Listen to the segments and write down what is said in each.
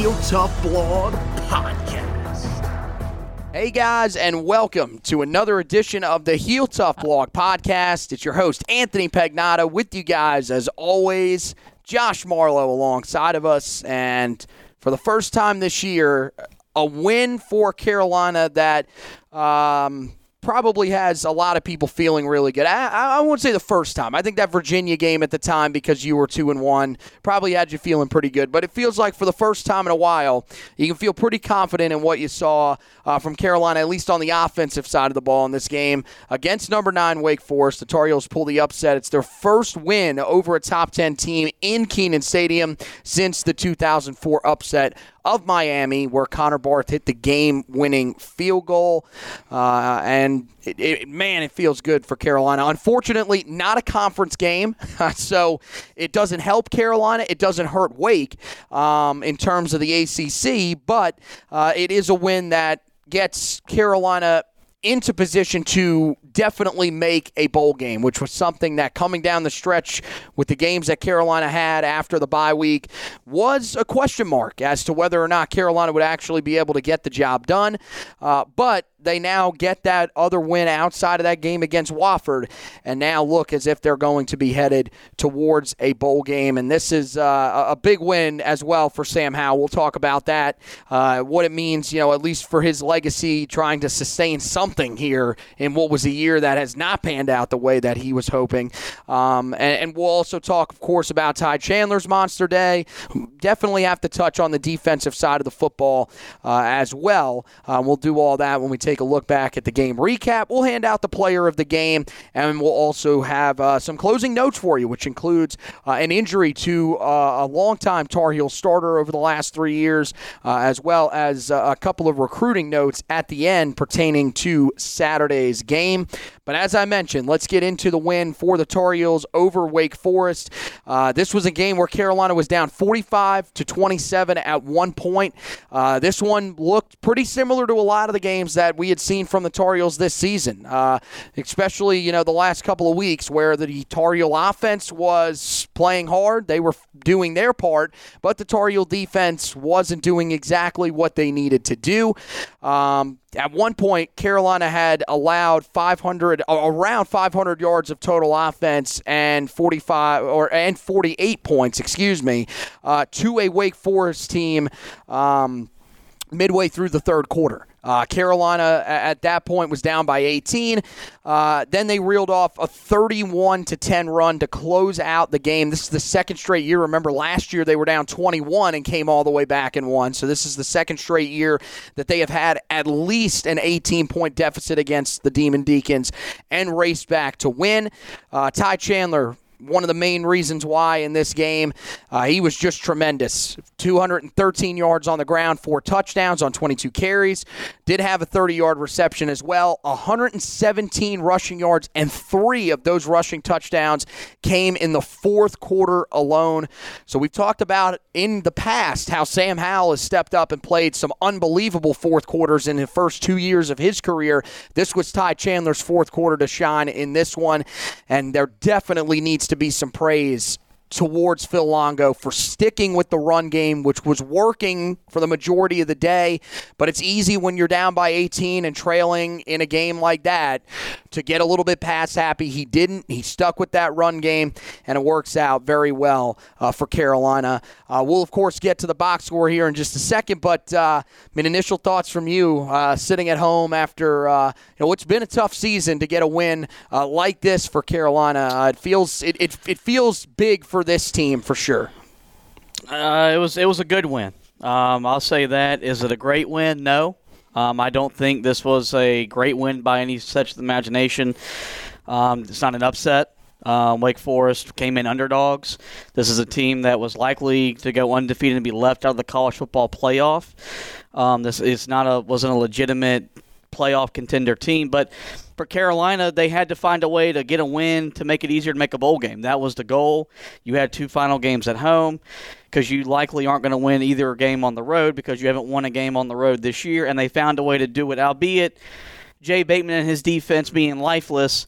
Heel Tough Blog Podcast. Hey guys, and welcome to another edition of the Heel Tough Blog Podcast. It's your host, Anthony Pagnotta, with you guys as always. Josh Marlowe alongside of us, and for the first time this year, a win for Carolina that um, probably has a lot of people feeling really good. I, I, won't say the first time. I think that Virginia game at the time, because you were two and one, probably had you feeling pretty good. But it feels like for the first time in a while, you can feel pretty confident in what you saw uh, from Carolina, at least on the offensive side of the ball in this game against number nine Wake Forest. The Tar Heels pull the upset. It's their first win over a top ten team in Kenan Stadium since the 2004 upset of Miami, where Connor Barth hit the game-winning field goal, uh, and it, it, man, it feels good for Carolina. Unfortunately, not a conference game, so it doesn't help Carolina. It doesn't hurt Wake um, in terms of the ACC, but uh, it is a win that gets Carolina into position to definitely make a bowl game, which was something that coming down the stretch with the games that Carolina had after the bye week was a question mark as to whether or not Carolina would actually be able to get the job done. Uh, but they now get that other win outside of that game against Wofford, and now look as if they're going to be headed towards a bowl game. And this is uh, a big win as well for Sam Howell. We'll talk about that, uh, what it means, you know, at least for his legacy, trying to sustain something here in what was a year that has not panned out the way that he was hoping. Um, and, and we'll also talk, of course, about Ty Chandler's Monster Day. Definitely have to touch on the defensive side of the football uh, as well. Uh, we'll do all that when we take a look back at the game recap. We'll hand out the player of the game, and we'll also have uh, some closing notes for you, which includes uh, an injury to uh, a longtime Tar Heel starter over the last three years, uh, as well as a couple of recruiting notes at the end pertaining to Saturday's game. But as I mentioned, let's get into the win for the Tar Heels over Wake Forest. Uh, this was a game where Carolina was down 45 to 27 at one point. Uh, this one looked pretty similar to a lot of the games that we had seen from the Tar Heels this season, uh, especially you know the last couple of weeks where the Tar Heel offense was playing hard. They were doing their part, but the Tar Heel defense wasn't doing exactly what they needed to do. Um, at one point, Carolina had allowed 500, around 500 yards of total offense and 45 or and 48 points, excuse me, uh, to a Wake Forest team um, midway through the third quarter. Uh, Carolina at that point was down by 18. Uh, then they reeled off a 31 to 10 run to close out the game. This is the second straight year. Remember, last year they were down 21 and came all the way back and won. So this is the second straight year that they have had at least an 18 point deficit against the Demon Deacons and raced back to win. Uh, Ty Chandler one of the main reasons why in this game. Uh, he was just tremendous. 213 yards on the ground, four touchdowns on 22 carries. Did have a 30 yard reception as well. 117 rushing yards, and three of those rushing touchdowns came in the fourth quarter alone. So we've talked about in the past how Sam Howell has stepped up and played some unbelievable fourth quarters in the first two years of his career. This was Ty Chandler's fourth quarter to shine in this one, and there definitely needs to be some praise towards Phil Longo for sticking with the run game, which was working for the majority of the day. But it's easy when you're down by 18 and trailing in a game like that to get a little bit pass happy. He didn't. He stuck with that run game, and it works out very well uh, for Carolina. Uh, we'll, of course, get to the box score here in just a second. But, uh, I mean, initial thoughts from you uh, sitting at home after, uh, you know, it's been a tough season to get a win uh, like this for Carolina. it feels it, it, it feels big for for this team for sure? Uh, it was it was a good win. Um, I'll say that. Is it a great win? No. Um, I don't think this was a great win by any such imagination. Um, it's not an upset. Um, Wake Forest came in underdogs. This is a team that was likely to go undefeated and be left out of the college football playoff. Um, this is not a wasn't a legitimate playoff contender team, but for Carolina, they had to find a way to get a win to make it easier to make a bowl game. That was the goal. You had two final games at home because you likely aren't going to win either game on the road because you haven't won a game on the road this year, and they found a way to do it, albeit Jay Bateman and his defense being lifeless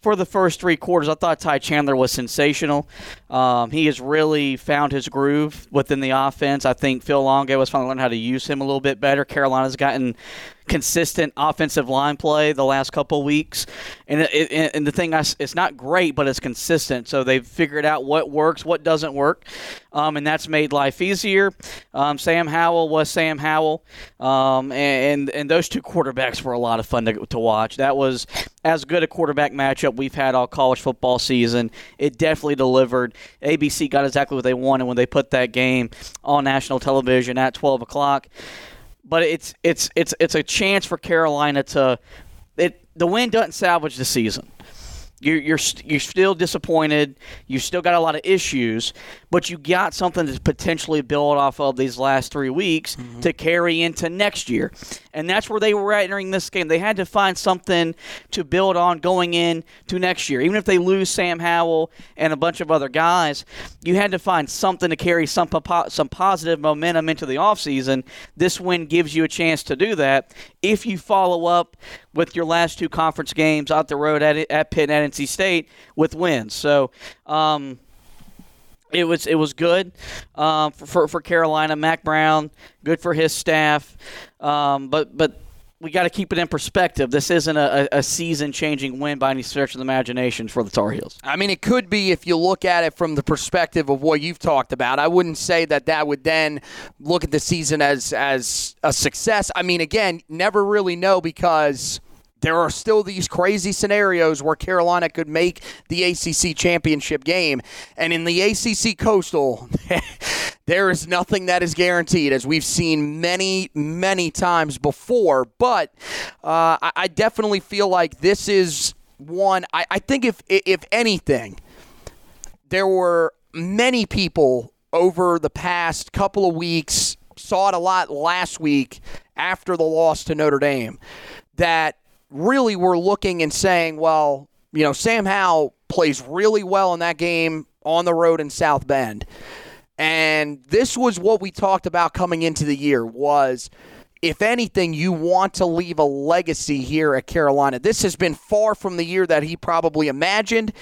for the first three quarters. I thought Ty Chandler was sensational. Um, he has really found his groove within the offense. I think Phil Longo has finally learned how to use him a little bit better. Carolina's gotten consistent offensive line play the last couple weeks, and it, and the thing I, it's not great, but it's consistent. So they've figured out what works, what doesn't work, um, and that's made life easier. Um, Sam Howell was Sam Howell, um, and and those two quarterbacks were a lot of fun to, to watch. That was as good a quarterback matchup we've had all college football season. It definitely delivered. ABC got exactly what they wanted when they put that game on national television at 12 o'clock but it's it's it's it's a chance for Carolina to it the win doesn't salvage the season. You're, you're, you're still disappointed. You've still got a lot of issues, but you got something to potentially build off of these last three weeks mm-hmm. to carry into next year. And that's where they were entering this game. They had to find something to build on going in to next year. Even if they lose Sam Howell and a bunch of other guys, you had to find something to carry some, some positive momentum into the offseason. This win gives you a chance to do that if you follow up with your last two conference games out the road at, at Pitt and NC State with wins. So, um, it was it was good um, for, for, Carolina. Mack Brown, good for his staff, um, but but we got to keep it in perspective. This isn't a, a season changing win by any stretch of the imagination for the Tar Heels. I mean, it could be if you look at it from the perspective of what you've talked about. I wouldn't say that that would then look at the season as as a success. I mean, again, never really know because there are still these crazy scenarios where Carolina could make the ACC championship game. And in the ACC Coastal, there is nothing that is guaranteed, as we've seen many, many times before. But uh, I, I, definitely feel like this is one. I, I think, if, if anything, there were many people over the past couple of weeks, saw it a lot last week after the loss to Notre Dame, that really were looking and saying, well, you know, Sam Howell plays really well in that game on the road in South Bend. And this was what we talked about coming into the year was if anything you want to leave a legacy here at Carolina. This has been far from the year that he probably imagined,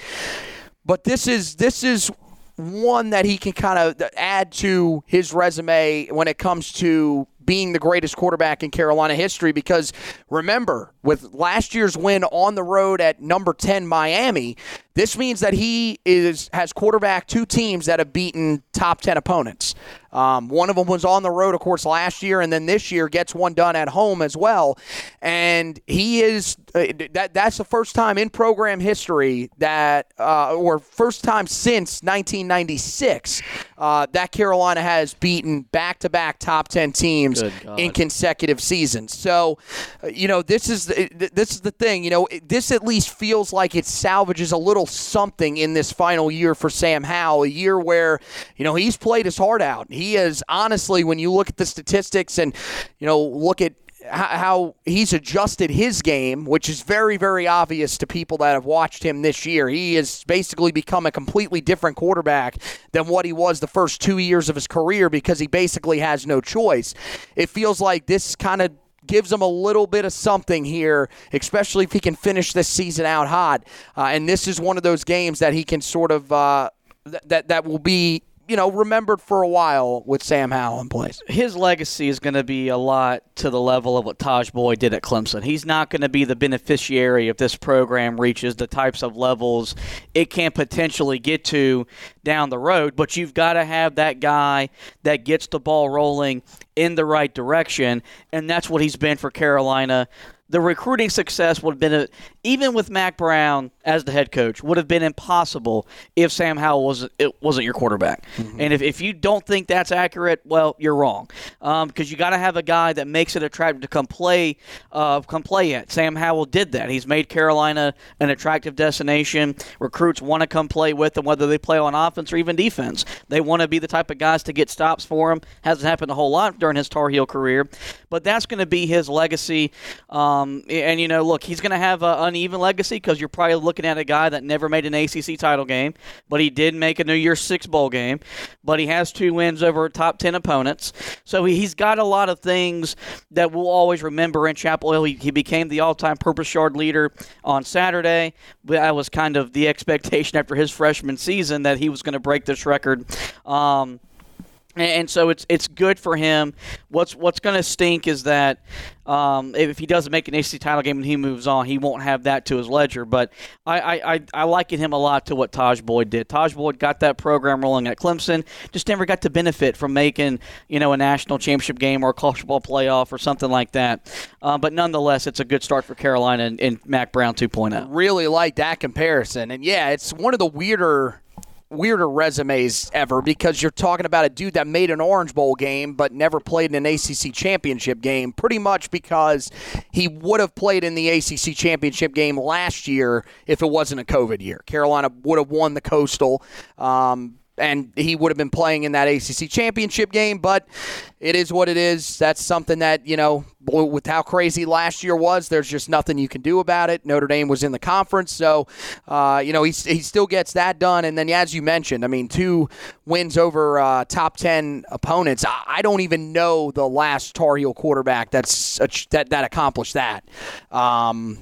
but this is this is one that he can kind of add to his resume when it comes to being the greatest quarterback in Carolina history because remember, with last year's win on the road at number 10 Miami, this means that he is has quarterback two teams that have beaten top 10 opponents. Um, one of them was on the road, of course, last year, and then this year gets one done at home as well. And he is uh, that that's the first time in program history that, uh, or first time since 1996, uh, that Carolina has beaten back to back top 10 teams in consecutive seasons. So, uh, you know, this is this is the thing. You know, this at least feels like it salvages a little something in this final year for Sam Howell. A year where you know he's played his heart out. He is honestly, when you look at the statistics and you know look at how he's adjusted his game, which is very, very obvious to people that have watched him this year. He has basically become a completely different quarterback than what he was the first two years of his career because he basically has no choice. It feels like this kind of gives him a little bit of something here, especially if he can finish this season out hot. Uh, and this is one of those games that he can sort of. Uh, that that will be you know, remembered for a while with Sam Howell in place. His legacy is going to be a lot to the level of what Tajh Boyd did at Clemson. He's not going to be the beneficiary if this program reaches the types of levels it can potentially get to down the road, but you've got to have that guy that gets the ball rolling in the right direction, and that's what he's been for Carolina the recruiting success would have been, a, even with Mack Brown as the head coach, would have been impossible if Sam Howell was it wasn't your quarterback. Mm-hmm. And if, if you don't think that's accurate, well, you're wrong, because um, you got to have a guy that makes it attractive to come play, uh, come play at. Sam Howell did that. He's made Carolina an attractive destination. Recruits want to come play with them, whether they play on offense or even defense. They want to be the type of guys to get stops for him. Hasn't happened a whole lot during his Tar Heel career, but that's going to be his legacy. Um, um, and you know, look, he's going to have an uneven legacy because you're probably looking at a guy that never made an ACC title game, but he did make a New Year's Six bowl game. But he has two wins over top ten opponents, so he's got a lot of things that we'll always remember in Chapel Hill. He, he became the all-time purpose yard leader on Saturday. That was kind of the expectation after his freshman season that he was going to break this record. Um, and so it's it's good for him. What's what's going to stink is that um, if he doesn't make an ACC title game and he moves on, he won't have that to his ledger. But I I, I, liken him a lot to what Tajh Boyd did. Tajh Boyd got that program rolling at Clemson, just never got to benefit from making you know a national championship game or a college football playoff or something like that. Uh, but nonetheless, it's a good start for Carolina and, and Mack Brown 2.0. Really like that comparison, and yeah, it's one of the weirder weirder resumes ever because you're talking about a dude that made an Orange Bowl game but never played in an ACC championship game, pretty much because he would have played in the ACC championship game last year if it wasn't a COVID year. Carolina would have won the Coastal. Um, and he would have been playing in that ACC championship game. But it is what it is. That's something that you know, with how crazy last year was, there's just nothing you can do about it. Notre Dame was in the conference, so uh, you know he he still gets that done. And then, as you mentioned, I mean, two wins over uh, top ten opponents. I, I, don't even know the last Tar Heel quarterback that's that that accomplished that. Um,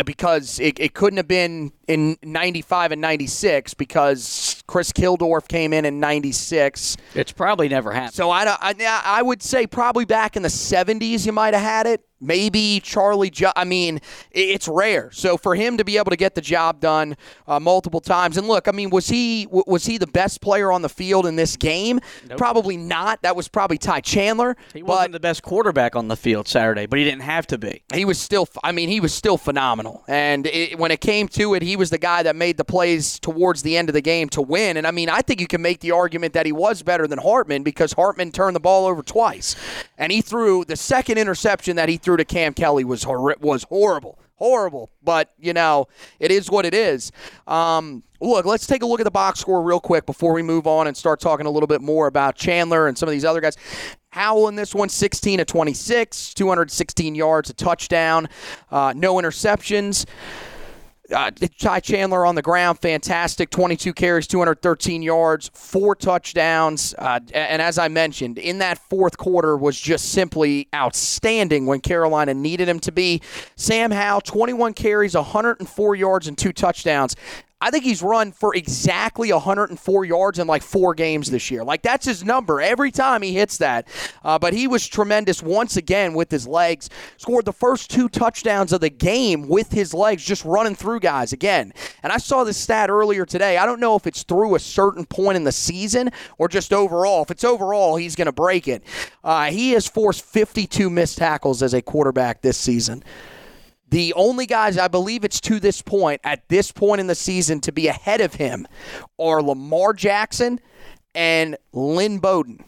Uh, because it, it couldn't have been in 95 and 96 because Chris Keldorf came in in 96. It's probably never happened. So I, I, I would say probably back in the 70s you might have had it. Maybe Charlie. Jo- I mean, it's rare. So for him to be able to get the job done uh, multiple times, and look, I mean, was he was he the best player on the field in this game? Nope. Probably not. That was probably Ty Chandler. He wasn't the best quarterback on the field Saturday, but he didn't have to be. He was still. I mean, he was still phenomenal. And it, when it came to it, he was the guy that made the plays towards the end of the game to win. And I mean, I think you can make the argument that he was better than Hartman because Hartman turned the ball over twice, and he threw the second interception that he threw to Cam Kelly was hor- was horrible, horrible. But you know, it is what it is. Um, look, let's take a look at the box score real quick before we move on and start talking a little bit more about Chandler and some of these other guys. Howell in this one, 16 to 26, 216 yards, a touchdown, uh, no interceptions. Uh, Ty Chandler on the ground, fantastic. 22 carries, 213 yards, four touchdowns. Uh, and as I mentioned, in that fourth quarter was just simply outstanding when Carolina needed him to be. Sam Howell, 21 carries, 104 yards, and two touchdowns. I think he's run for exactly 104 yards in like four games this year. Like that's his number every time he hits that. Uh, but he was tremendous once again with his legs. Scored the first two touchdowns of the game with his legs, just running through guys again. And I saw this stat earlier today. I don't know if it's through a certain point in the season or just overall. If it's overall, he's going to break it. Uh, he has forced 52 missed tackles as a quarterback this season. The only guys I believe it's to this point, at this point in the season, to be ahead of him are Lamar Jackson and Lynn Bowden.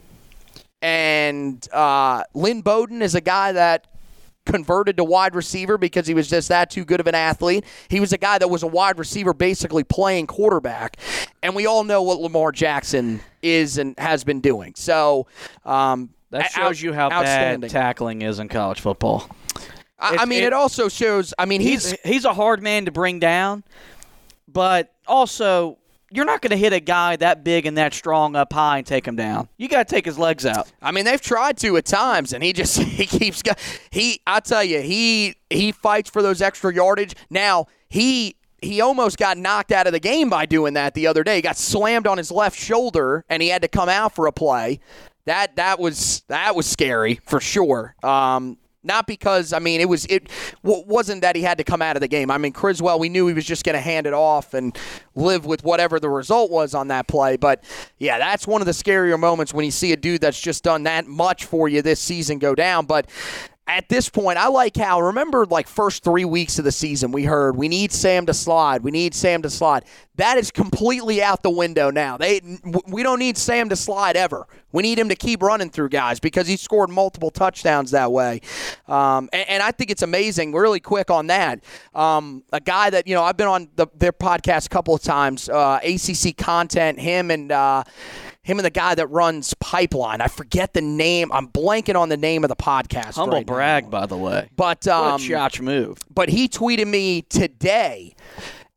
And uh, Lynn Bowden is a guy that converted to wide receiver because he was just that too good of an athlete. He was a guy that was a wide receiver basically playing quarterback. And we all know what Lamar Jackson is and has been doing. So um, That out- shows you how bad outstanding. tackling is in college football. I, I mean, it- it, also shows. I mean, he's, He's he's a hard man to bring down, but also you're not going to hit a guy that big and that strong up high and take him down. You got to take his legs out. I mean, they've tried to at times, and he just he keeps he. I tell you, he he fights for those extra yardage. Now he. He almost got knocked out of the game by doing that the other day. He got slammed on his left shoulder, and he had to come out for a play. That that was that was scary for sure. Um, not because I mean it was it w- wasn't that he had to come out of the game. I mean Criswell, we knew he was just going to hand it off and live with whatever the result was on that play. But yeah, that's one of the scarier moments when you see a dude that's just done that much for you this season go down. But at this point, I like how remember like first three weeks of the season we heard we need Sam to slide, we need Sam to slide. That is completely out the window now. They we don't need Sam to slide ever. We need him to keep running through guys because he scored multiple touchdowns that way. Um, and, and I think it's amazing. Really quick on that, um, a guy that you know I've been on the, their podcast a couple of times. Uh, ACC content, him and. Uh, him and the guy that runs Pipeline. I forget the name. I'm blanking on the name of the podcast. Humble right now. brag, by the way. But What um, a chotch move. but he tweeted me today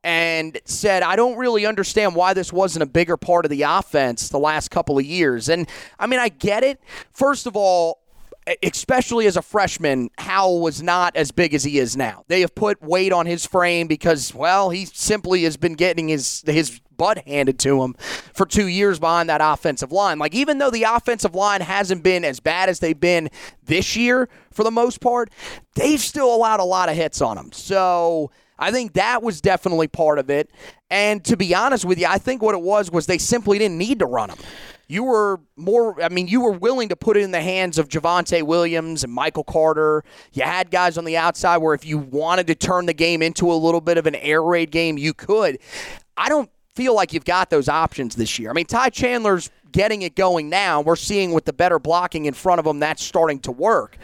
and said, I don't really understand why this wasn't a bigger part of the offense the last couple of years. And I mean, I get it. First of all, especially as a freshman, Howell was not as big as he is now. They have put weight on his frame because, well, he simply has been getting his his butt handed to him for two years behind that offensive line. Like, even though the offensive line hasn't been as bad as they've been this year for the most part, they've still allowed a lot of hits on him. So I think that was definitely part of it. And to be honest with you, I think what it was was they simply didn't need to run him. You were more, I mean, you were willing to put it in the hands of Javonte Williams and Michael Carter. You had guys on the outside where if you wanted to turn the game into a little bit of an air raid game, you could. I don't feel like you've got those options this year. I mean, Ty Chandler's getting it going now. We're seeing with the better blocking in front of him, that's starting to work.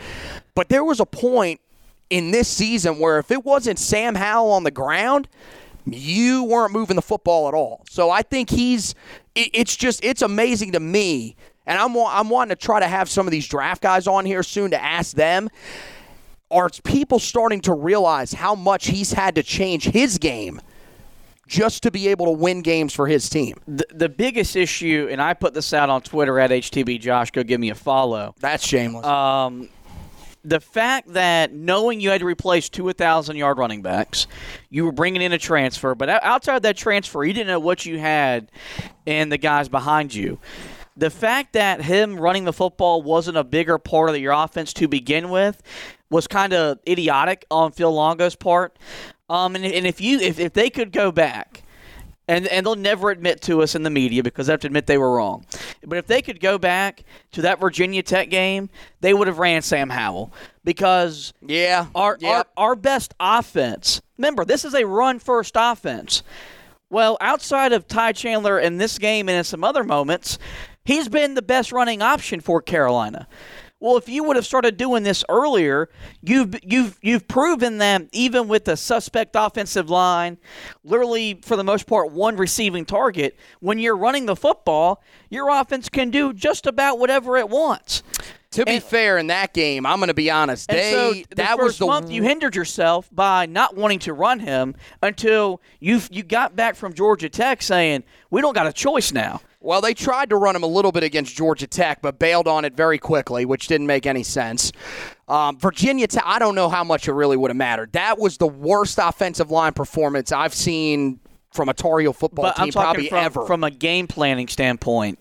But there was a point in this season where if it wasn't Sam Howell on the ground, you weren't moving the football at all. So I think he's. It's just it's amazing to me, and I'm I'm wanting to try to have some of these draft guys on here soon to ask them. Are people starting to realize how much he's had to change his game just to be able to win games for his team? The, the biggest issue, and I put this out on Twitter at HTB Josh, go give me a follow. That's shameless. Um, the fact that knowing you had to replace two 1,000 yard running backs, you were bringing in a transfer, but outside that transfer, you didn't know what you had and the guys behind you. The fact that him running the football wasn't a bigger part of your offense to begin with was kind of idiotic on Phil Longo's part. Um, and, and if you if, if they could go back and and they'll never admit to us in the media because they have to admit they were wrong. But if they could go back to that Virginia Tech game, they would have ran Sam Howell because yeah. our Yep. our, our best offense. Remember, this is a run first offense. Well, outside of Ty Chandler in this game and in some other moments, he's been the best running option for Carolina. Well, if you would have started doing this earlier, you've you've you've proven that even with a suspect offensive line, literally for the most part one receiving target, when you're running the football, your offense can do just about whatever it wants. to be and- fair, in that game, I'm going to be honest. They so the that was the month you hindered yourself by not wanting to run him until you you got back from Georgia Tech saying we don't got a choice now. Well, they tried to run him a little bit against Georgia Tech, but bailed on it very quickly, which didn't make any sense. Um, Virginia Tech, I don't know how much it really would have mattered. That was the worst offensive line performance I've seen from a Tar Heel football But team probably from, ever. from a game planning standpoint.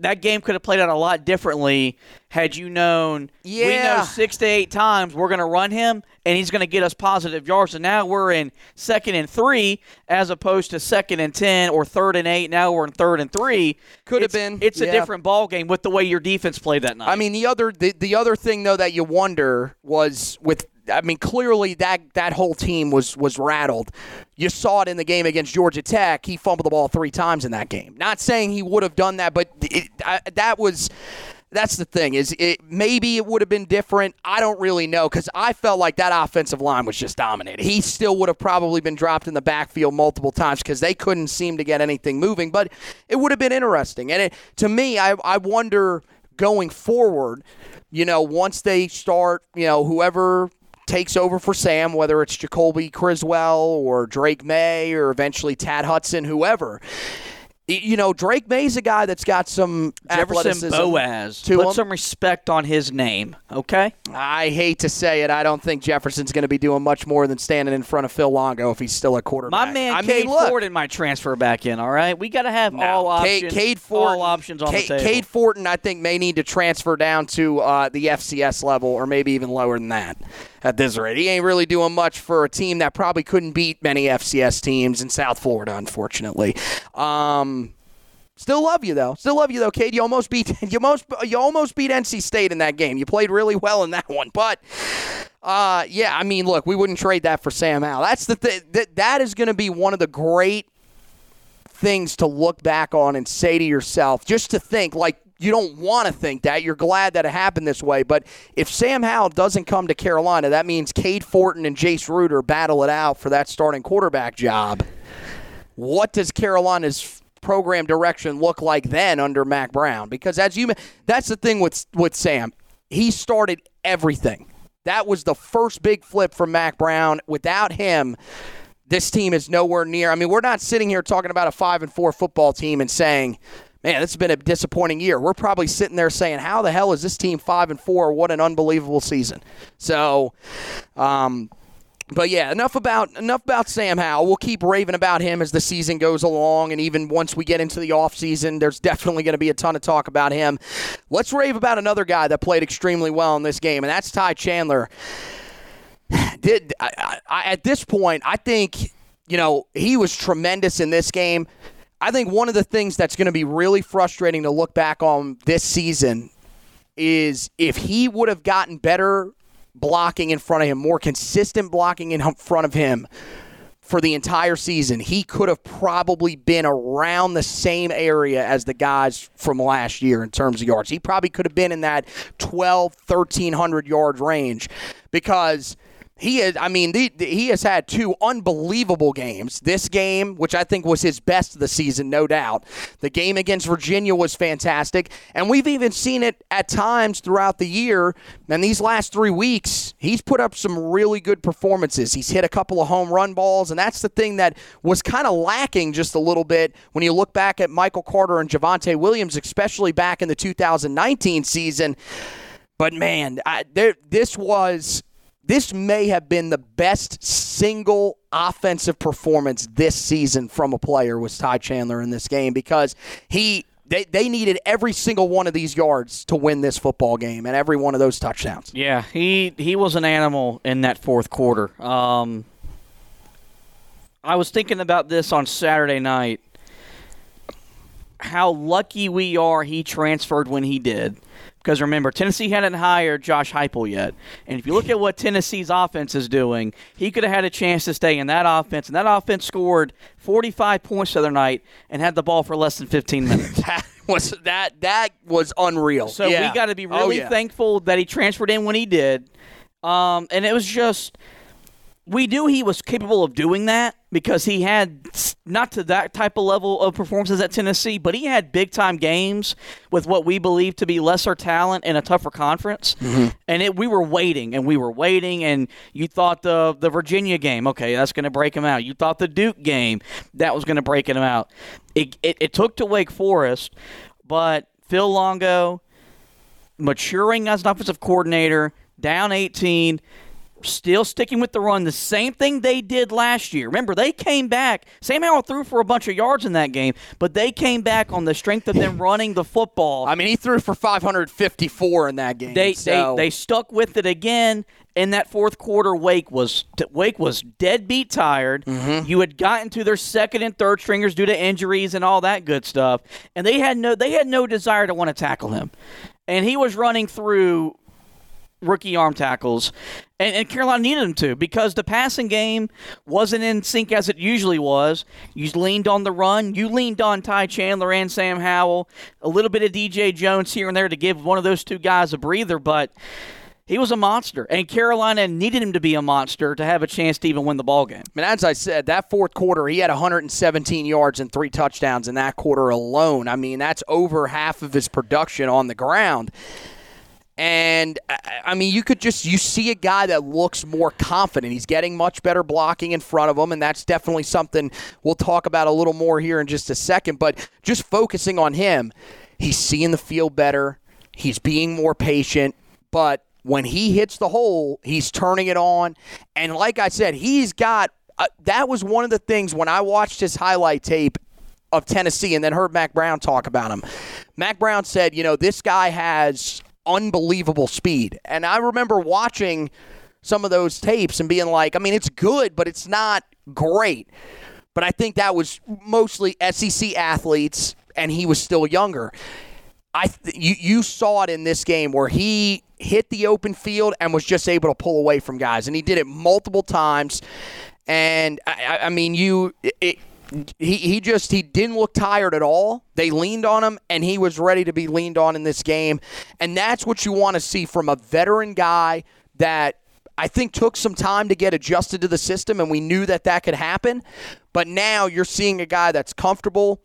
That game could have played out a lot differently had you known yeah. we know six to eight times we're going to run him and he's going to get us positive yards. And now we're in second and three as opposed to second and ten or third and eight. Now we're in third and three. Could have It's- been, It's a different ball game with the way your defense played that night. I mean, the other the, the other thing though that you wonder was with I mean, clearly that that whole team was was rattled. You saw it in the game against Georgia Tech. He fumbled the ball three times in that game. Not saying he would have done that, but it, I, that was that's the thing is it maybe it would have been different. I don't really know because I felt like that offensive line was just dominated. He still would have probably been dropped in the backfield multiple times because they couldn't seem to get anything moving. But it would have been interesting. And it, to me, I, I wonder going forward. You know, once they start, you know, whoever takes over for Sam, whether it's Jacoby Criswell or Drake Maye or eventually Tad Hudson, whoever you know, Drake Maye's a guy that's got some Jefferson Boaz. to Put him. some respect on his name, okay? I hate to say it, I don't think Jefferson's going to be doing much more than standing in front of Phil Longo if he's still a quarterback. My man I Cade mean, look, Fortin might transfer back in, all right? We got to have all options, Cade Fortin, all options on Cade, the table. Cade Fortin, I think, may need to transfer down to uh, the FCS level or maybe even lower than that at this rate. He ain't really doing much for a team that probably couldn't beat many FCS teams in South Florida, unfortunately. Um, Still love you though. Still love you though, Cade. You almost beat you almost you almost beat NC State in that game. You played really well in that one, but uh, yeah, I mean, look, we wouldn't trade that for Sam Howell. That's the. That that is going to be one of the great things to look back on and say to yourself, just to think like you don't want to think that. You're glad that it happened this way. But if Sam Howell doesn't come to Carolina, that means Cade Fortin and Jace Ruder battle it out for that starting quarterback job. What does Carolina's program direction look like then under Mack Brown? Because as you, that's the thing with with Sam. He started everything. That was the first big flip from Mack Brown. Without him, this team is nowhere near. I mean, we're not sitting here talking about a five and four football team and saying, "Man, this has been a disappointing year." We're probably sitting there saying, "How the hell is this team five and four? What an unbelievable season!" So, um, but yeah, enough about enough about Sam Howell. We'll keep raving about him as the season goes along, and even once we get into the offseason, there's definitely going to be a ton of talk about him. Let's rave about another guy that played extremely well in this game, and that's Ty Chandler. Did I, I, at this point, I think you know he was tremendous in this game. I think one of the things that's going to be really frustrating to look back on this season is if he would have gotten better blocking in front of him, more consistent blocking in front of him for the entire season, he could have probably been around the same area as the guys from last year in terms of yards. He probably could have been in that 12, 1300 yard range because he is, I mean, the, the, he has had two unbelievable games. This game, which I think was his best of the season, no doubt. The game against Virginia was fantastic. And we've even seen it at times throughout the year. And these last three weeks, he's put up some really good performances. He's hit a couple of home run balls. And that's the thing that was kind of lacking just a little bit when you look back at Michael Carter and Javonte Williams, especially back in the 2019 season. But man, I, there, this was this may have been the best single offensive performance this season from a player was Ty Chandler in this game because he they, they needed every single one of these yards to win this football game and every one of those touchdowns. Yeah, he he was an animal in that fourth quarter. Um, I was thinking about this on Saturday night. How lucky we are he transferred when he did. Because remember, Tennessee hadn't hired Josh Heupel yet, and if you look at what Tennessee's offense is doing, he could have had a chance to stay in that offense, and that offense scored 45 points the other night and had the ball for less than 15 minutes. That was that that was unreal. So Yeah. we got to be Oh, really yeah. thankful that he transferred in when he did. Um, and it was just we knew he was capable of doing that because he had not to that type of level of performances at Tennessee, but he had big time games with what we believe to be lesser talent in a tougher conference. Mm-hmm. And it, we were waiting and we were waiting, and you thought the the Virginia game, okay, that's going to break him out. You thought the Duke game that was going to break him out. It, it it took to Wake Forest, but Phil Longo maturing as an offensive coordinator, down 18, still sticking with the run, the same thing they did last year. Remember, they came back. Sam Howell threw for a bunch of yards in that game, but they came back on the strength of them running the football. I mean, he threw for 554 in that game. They, so- they they stuck with it again in that fourth quarter. Wake was Wake was deadbeat tired. Mm-hmm. You had gotten to their second and third stringers due to injuries and all that good stuff, and they had no they had no desire to want to tackle him, and he was running through rookie arm tackles, And, and Carolina needed him to because the passing game wasn't in sync as it usually was. You leaned on the run. You leaned on Ty Chandler and Sam Howell. A little bit of DJ Jones here and there to give one of those two guys a breather, but he was a monster, and Carolina needed him to be a monster to have a chance to even win the ball game. I mean, as I said, that fourth quarter, he had 117 yards and three touchdowns in that quarter alone. I mean, that's over half of his production on the ground. And I mean, you could just you see a guy that looks more confident. He's getting much better blocking in front of him, and that's definitely something we'll talk about a little more here in just a second. But just focusing on him, he's seeing the field better. He's being more patient, but when he hits the hole, he's turning it on. And like I said, he's got uh, that was one of the things when I watched his highlight tape of Tennessee and then heard Mack Brown talk about him. Mack Brown said, you know, this guy has unbelievable speed. And I remember watching some of those tapes and being like, I mean, it's good, but it's not great. But I think that was mostly SEC athletes, and he was still younger. I th- you you saw it in this game where he hit the open field and was just able to pull away from guys, and he did it multiple times. And I, I mean, you it, he, he just he didn't look tired at all. They leaned on him and he was ready to be leaned on in this game. And that's what you want to see from a veteran guy that I think took some time to get adjusted to the system and we knew that that could happen. But now you're seeing a guy that's comfortable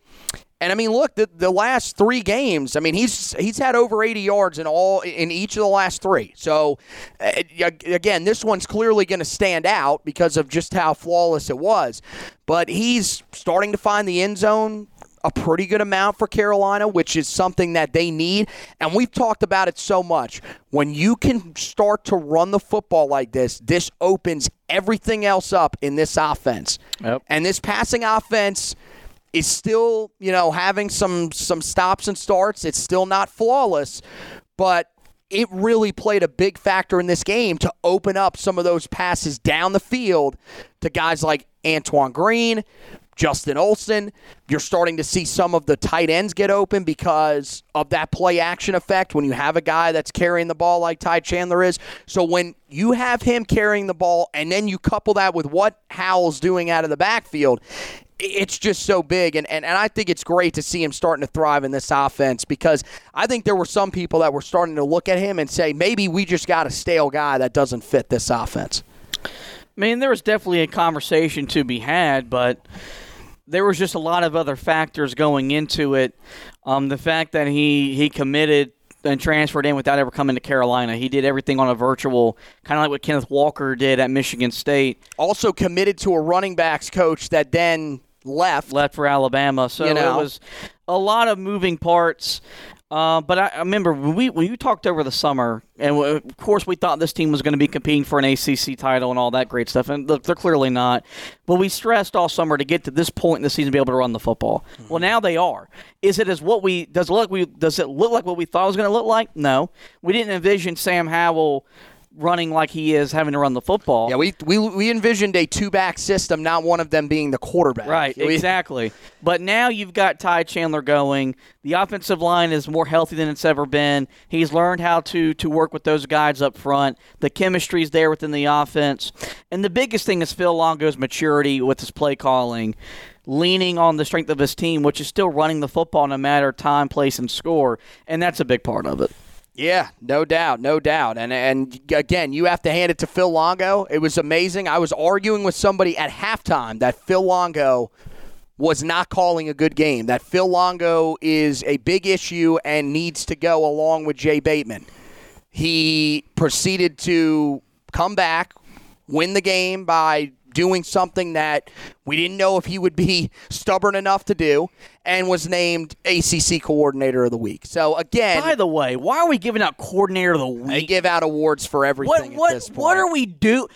and I mean, look, the, the last three games, I mean, he's he's had over 80 yards in all in each of the last three. So uh, again, this one's clearly going to stand out because of just how flawless it was. But he's starting to find the end zone a pretty good amount for Carolina, which is something that they need. And we've talked about it so much. When you can start to run the football like this, this opens everything else up in this offense. Yep. And this passing offense is still, you know, having some some stops and starts. It's still not flawless, but it really played a big factor in this game to open up some of those passes down the field to guys like Antoine Green, Justin Olson. You're starting to see some of the tight ends get open because of that play action effect when you have a guy that's carrying the ball like Ty Chandler is. So when you have him carrying the ball and then you couple that with what Howell's doing out of the backfield, it's just so big. And, and, and I think it's great to see him starting to thrive in this offense because I think there were some people that were starting to look at him and say, maybe we just got a stale guy that doesn't fit this offense. I mean, there was definitely a conversation to be had, but there was just a lot of other factors going into it. Um, the fact that he, he committed and transferred in without ever coming to Carolina. He did everything on a virtual, kind of like what Kenneth Walker did at Michigan State. Also committed to a running backs coach that then left. Left for Alabama. So you know. it was a lot of moving parts. Uh, but I, I, remember when we when you talked over the summer, and of course we thought this team was going to be competing for an ACC title and all that great stuff, and look, they're clearly not. But we stressed all summer to get to this point in the season to be able to run the football. Mm-hmm. Well, now they are. Is it as what we does it look we does it look like what we thought it was going to look like? No, we didn't envision Sam Howell running like he is having to run the football. Yeah, we we, we envisioned a two back system, not one of them being the quarterback. Right, we, exactly. But now you've got Ty Chandler going. The offensive line is more healthy than it's ever been. He's learned how to to work with those guys up front. The chemistry's there within the offense. And the biggest thing is Phil Longo's maturity with his play calling leaning on the strength of his team, which is still running the football no matter time, place, and score. And that's a big part of it. Yeah, no doubt, no doubt. And and again, you have to hand it to Phil Longo. It was amazing. I was arguing with somebody at halftime that Phil Longo was not calling a good game. That Phil Longo is a big issue and needs to go along with Jay Bateman. He proceeded to come back, win the game by doing something that we didn't know if he would be stubborn enough to do, and was named ACC Coordinator of the Week. So again, by the way, why are we giving out Coordinator of the Week? They give out awards for everything. What what, what are we do?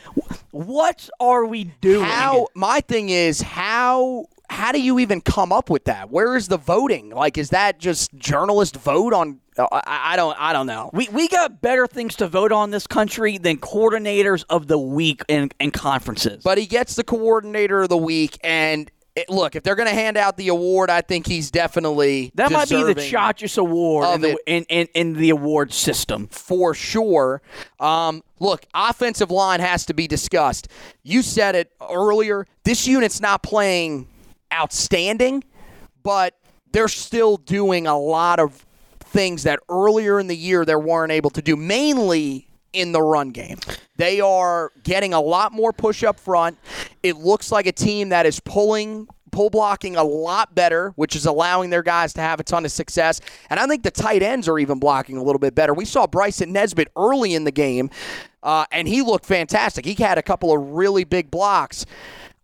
What are we doing? How my thing is how how do you even come up with that? Where is the voting? Like, is that just journalist vote on? Uh, I, I don't. I don't know. We we got better things to vote on this country than coordinators of the week and, and conferences. But he gets the coordinator of the week, and it, look, if they're going to hand out the award, I think he's definitely That might be the Chachis Award in the, in, in, in the award system. for sure. Um, look, offensive line has to be discussed. You said it earlier. This unit's not playing outstanding, but they're still doing a lot of things that earlier in the year they weren't able to do, mainly in the run game. They are getting a lot more push up front. It looks like a team that is pulling pull blocking a lot better, which is allowing their guys to have a ton of success. And I think the tight ends are even blocking a little bit better. We saw Bryson Nesbitt early in the game, uh, and he looked fantastic. He had a couple of really big blocks.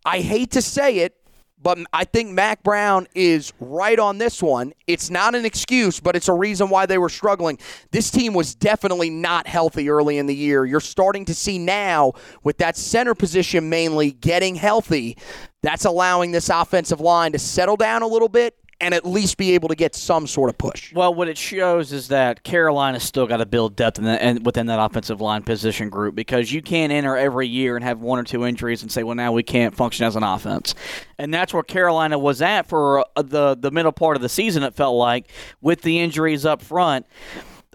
I hate to say it, but I think Mack Brown is right on this one. It's not an excuse, but it's a reason why they were struggling. This team was definitely not healthy early in the year. You're starting to see now, with that center position mainly getting healthy, that's allowing this offensive line to settle down a little bit and at least be able to get some sort of push. Well, what it shows is that Carolina's still got to build depth in the, and within that offensive line position group because you can't enter every year and have one or two injuries and say, well, now we can't function as an offense. And that's where Carolina was at for uh, the, the middle part of the season, it felt like, with the injuries up front.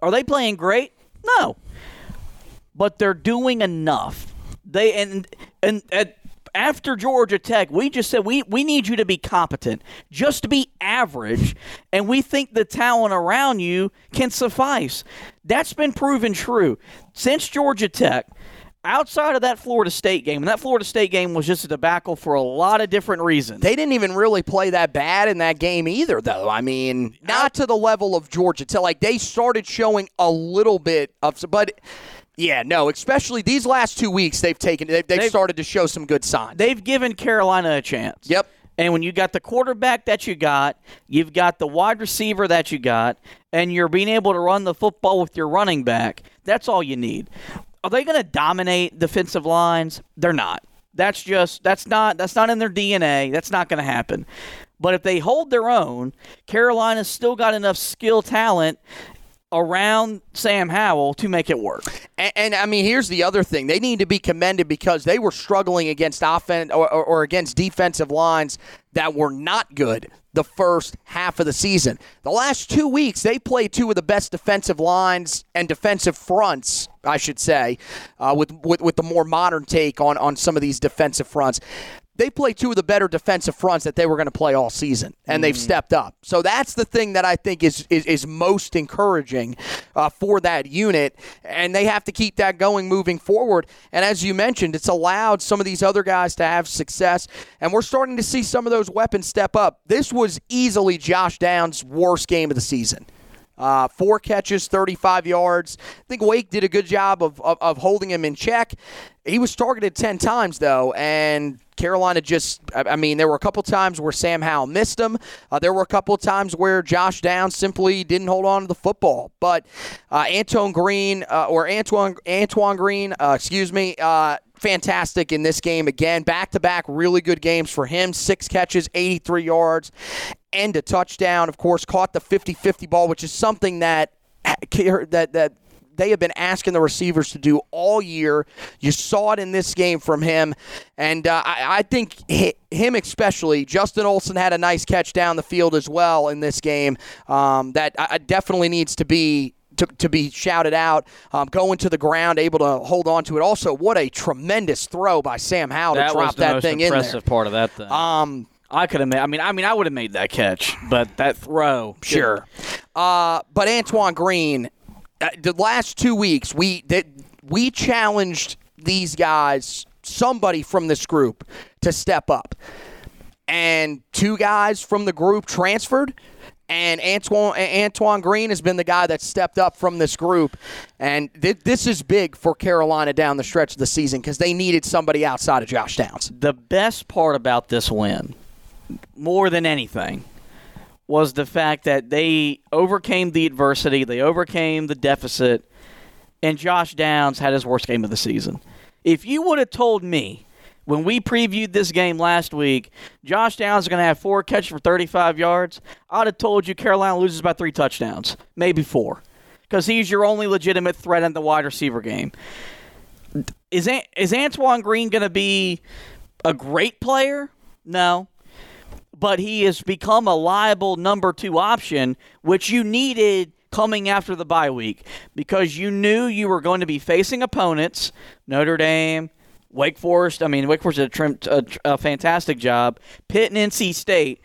Are they playing great? No. But they're doing enough. They and and at after Georgia Tech, we just said we, we need you to be competent, just to be average, and we think the talent around you can suffice. That's been proven true since Georgia Tech. Outside of that Florida State game, and that Florida State game was just a debacle for a lot of different reasons. They didn't even really play that bad in that game either, though. I mean, not to the level of Georgia Tech. Like they started showing a little bit of, but yeah, no. Especially these last two weeks, they've taken, they've, they've, They've- started to show some good signs. They've given Carolina a chance. Yep. And when you got the quarterback that you got, you've got the wide receiver that you got, and you're being able to run the football with your running back, that's all you need. Are they going to dominate defensive lines? They're not. That's just that's not that's not in their DNA. That's not going to happen. But if they hold their own, Carolina's still got enough skill talent around Sam Howell to make it work. And, and I mean, here's the other thing: they need to be commended because they were struggling against offense or, or, or against defensive lines that were not good the first half of the season. The last two weeks, they played two of the best defensive lines and defensive fronts, I should say, uh, with, with with the more modern take on on some of these defensive fronts. They play two of the better defensive fronts that they were going to play all season, and they've stepped up. So that's the thing that I think is is, is most encouraging uh, for that unit, and they have to keep that going moving forward. And as you mentioned, it's allowed some of these other guys to have success, and we're starting to see some of those weapons step up. This was easily Josh Downs' worst game of the season. Uh, four catches, 35 yards. I think Wake did a good job of, of, of holding him in check. He was targeted 10 times, though, and Carolina just, I mean, there were a couple times where Sam Howell missed him. Uh, there were a couple times where Josh Downs simply didn't hold on to the football. But uh, Antoine Green, uh, or Antoine, Antoine Green, uh, excuse me, uh, fantastic in this game again. Back to back, really good games for him. Six catches, 83 yards, and a touchdown. Of course, caught the 50 50 ball, which is something that that that they have been asking the receivers to do all year. You saw it in this game from him, and uh, I, I think hi- him especially. Justin Olson had a nice catch down the field as well in this game. Um, that I, I definitely needs to be. To, to be shouted out, um, going to the ground, able to hold on to it. Also, what a tremendous throw by Sam Howell to That drop was the that thing in impressive part of that thing. Um, I could have made. I mean, I mean, I would have made that catch, but that throw, Sure. Uh, but Antoine Green, uh, the last two weeks, we that we challenged these guys, somebody from this group, to step up, and two guys from the group transferred. And Antoine Antoine Green has been the guy that stepped up from this group, and th- this is big for Carolina down the stretch of the season because they needed somebody outside of Josh Downs. The best part about this win, more than anything, was the fact that they overcame the adversity, they overcame the deficit, and Josh Downs had his worst game of the season. If you would have told me when we previewed this game last week, Josh Downs is going to have four catches for 35 yards, I'd have told you Carolina loses by three touchdowns, maybe four, because he's your only legitimate threat in the wide receiver game. Is is Antoine Green going to be a great player? No. but he has become a liable number two option, which you needed coming after the bye week because you knew you were going to be facing opponents, Notre Dame, Wake Forest. I mean, Wake Forest did a, trim, a, a fantastic job. Pitt and NC State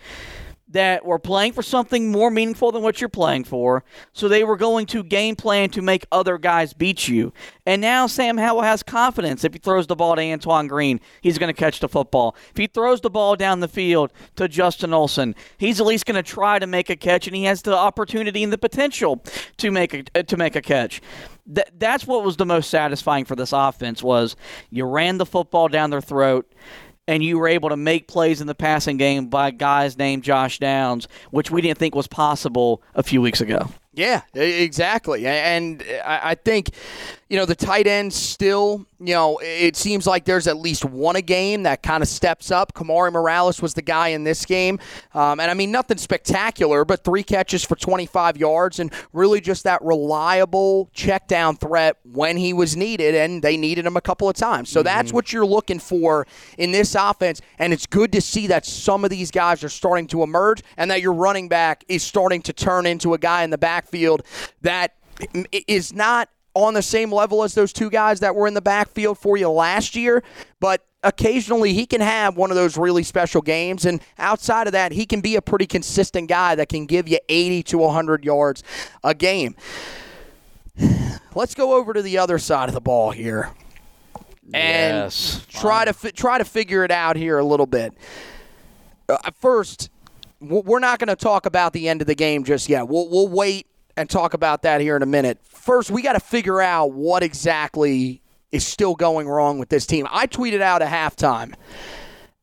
that were playing for something more meaningful than what you're playing for. So they were going to game plan to make other guys beat you. And now Sam Howell has confidence. If he throws the ball to Antoine Green, he's going to catch the football. If he throws the ball down the field to Justin Olson, he's at least going to try to make a catch, and he has the opportunity and the potential to make a, to make a catch. Th- that's what was the most satisfying for this offense was you ran the football down their throat and you were able to make plays in the passing game by guys named Josh Downs, which we didn't think was possible a few weeks ago. Yeah, exactly. And I think, you know, the tight ends still, you know, it seems like there's at least one a game that kind of steps up. Kamari Morales was the guy in this game. Um, and I mean, nothing spectacular, but three catches for 25 yards and really just that reliable check down threat when he was needed. And they needed him a couple of times. So mm-hmm. that's what you're looking for in this offense. And it's good to see that some of these guys are starting to emerge and that your running back is starting to turn into a guy in the backfield that is not on the same level as those two guys that were in the backfield for you last year, but occasionally he can have one of those really special games. And outside of that, he can be a pretty consistent guy that can give you 80 to 100 yards a game. Let's go over to the other side of the ball here and yes. try to fi- try to figure it out here a little bit. Uh, first, we're not going to talk about the end of the game just yet. We'll, we'll wait and talk about that here in a minute. First, we got to figure out what exactly is still going wrong with this team. I tweeted out a halftime,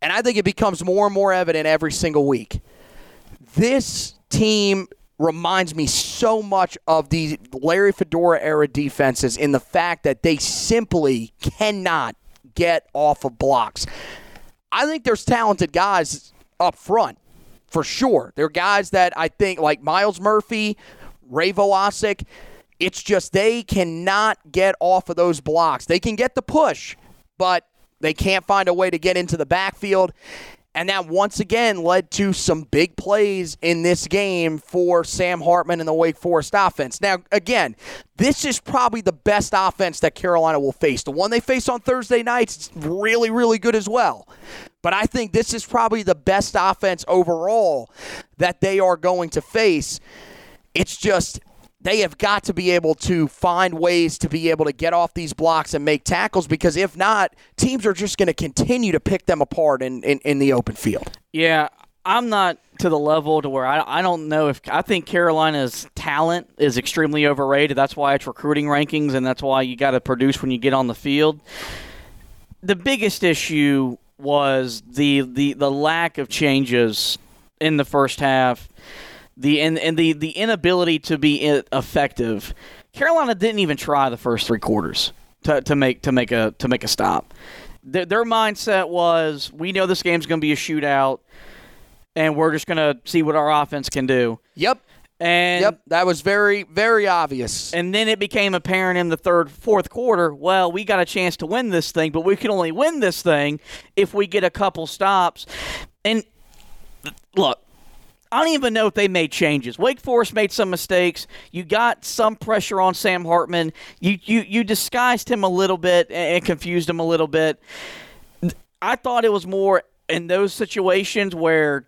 and I think it becomes more and more evident every single week. This team reminds me so much of the Larry Fedora era defenses in the fact that they simply cannot get off of blocks. I think there's talented guys up front for sure. There are guys that I think like Myles Murphy, Ray Vohasek. It's just they cannot get off of those blocks. They can get the push, but they can't find a way to get into the backfield. And that once again led to some big plays in this game for Sam Hartman and the Wake Forest offense. Now, again, this is probably the best offense that Carolina will face. The one they face on Thursday nights is really, really good as well. But I think this is probably the best offense overall that they are going to face. It's just they have got to be able to find ways to be able to get off these blocks and make tackles because if not, teams are just going to continue to pick them apart in, in, in, the open field. Yeah, I'm not to the level to where I, I don't know if I think Carolina's talent is extremely overrated. That's why it's recruiting rankings, and that's why you got to produce when you get on the field. The biggest issue was the, the, the lack of changes in the first half the and, and the the inability to be effective. Carolina didn't even try the first three quarters to, to make to make a to make a stop. Their, their mindset was, we know this game's going to be a shootout, and we're just going to see what our offense can do. Yep. And yep, that was very, very obvious. And then it became apparent in the third, fourth quarter. Well, we got a chance to win this thing, but we can only win this thing if we get a couple stops. And look, I don't even know if they made changes. Wake Forest made some mistakes. You got some pressure on Sam Hartman. You you you disguised him a little bit and confused him a little bit. I thought it was more in those situations where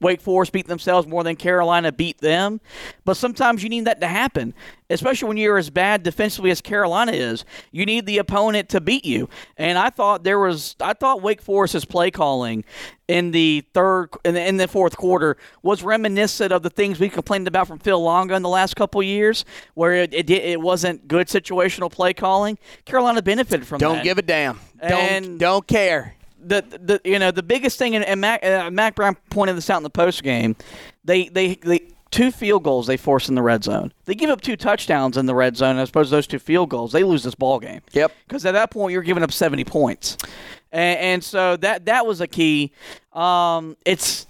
Wake Forest beat themselves more than Carolina beat them. But sometimes you need that to happen, especially when you're as bad defensively as Carolina is. You need the opponent to beat you. And I thought there was, I thought Wake Forest's play calling in the third, in the, in the fourth quarter was reminiscent of the things we complained about from Phil Longo in the last couple years, where it it, it wasn't good situational play calling. Carolina benefited from don't that. Don't give a damn. And don't don't care the the you know the biggest thing, and, Mack, uh, Mack Brown pointed this out in the post game. They they they two field goals they force in the red zone. They give up two touchdowns in the red zone as opposed to those two field goals. They lose this ball game. Yep. Because at that point you're giving up 70 points, and, and so that that was a key. Um, it's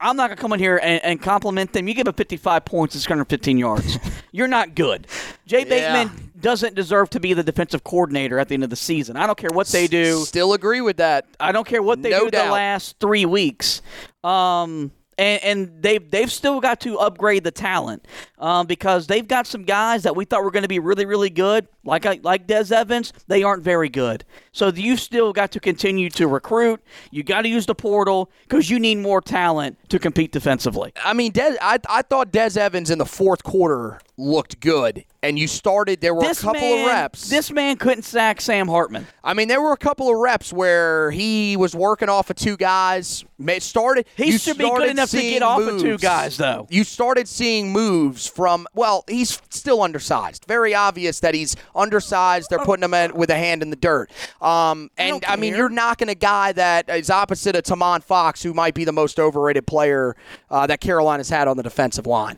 I'm not gonna come in here and, and, compliment them. You give up 55 points, it's 115 yards. You're not good. Jay Bateman doesn't deserve to be the defensive coordinator at the end of the season. I don't care what they do. Still agree with that. I don't care what they No do doubt. the last three weeks. Um, and, and they've they've still got to upgrade the talent um, because they've got some guys that we thought were going to be really really good, like I- like Des Evans. They aren't very good. So you still got to continue to recruit. You got to use the portal because you need more talent to compete defensively. I mean, Des, I, I thought Des Evans in the fourth quarter looked good, and you started. There were This a couple man, of reps. This man couldn't sack Sam Hartman. I mean, there were a couple of reps where he was working off of two guys. Started. He should be good enough to get off of two guys, though. You started seeing moves from. Well, he's still undersized. Very obvious that he's undersized. They're putting him at, with a hand in the dirt. Um, and don't I, mean, you're knocking a guy that is opposite of Tomon Fox, who might be the most overrated player uh, that Carolina's had on the defensive line.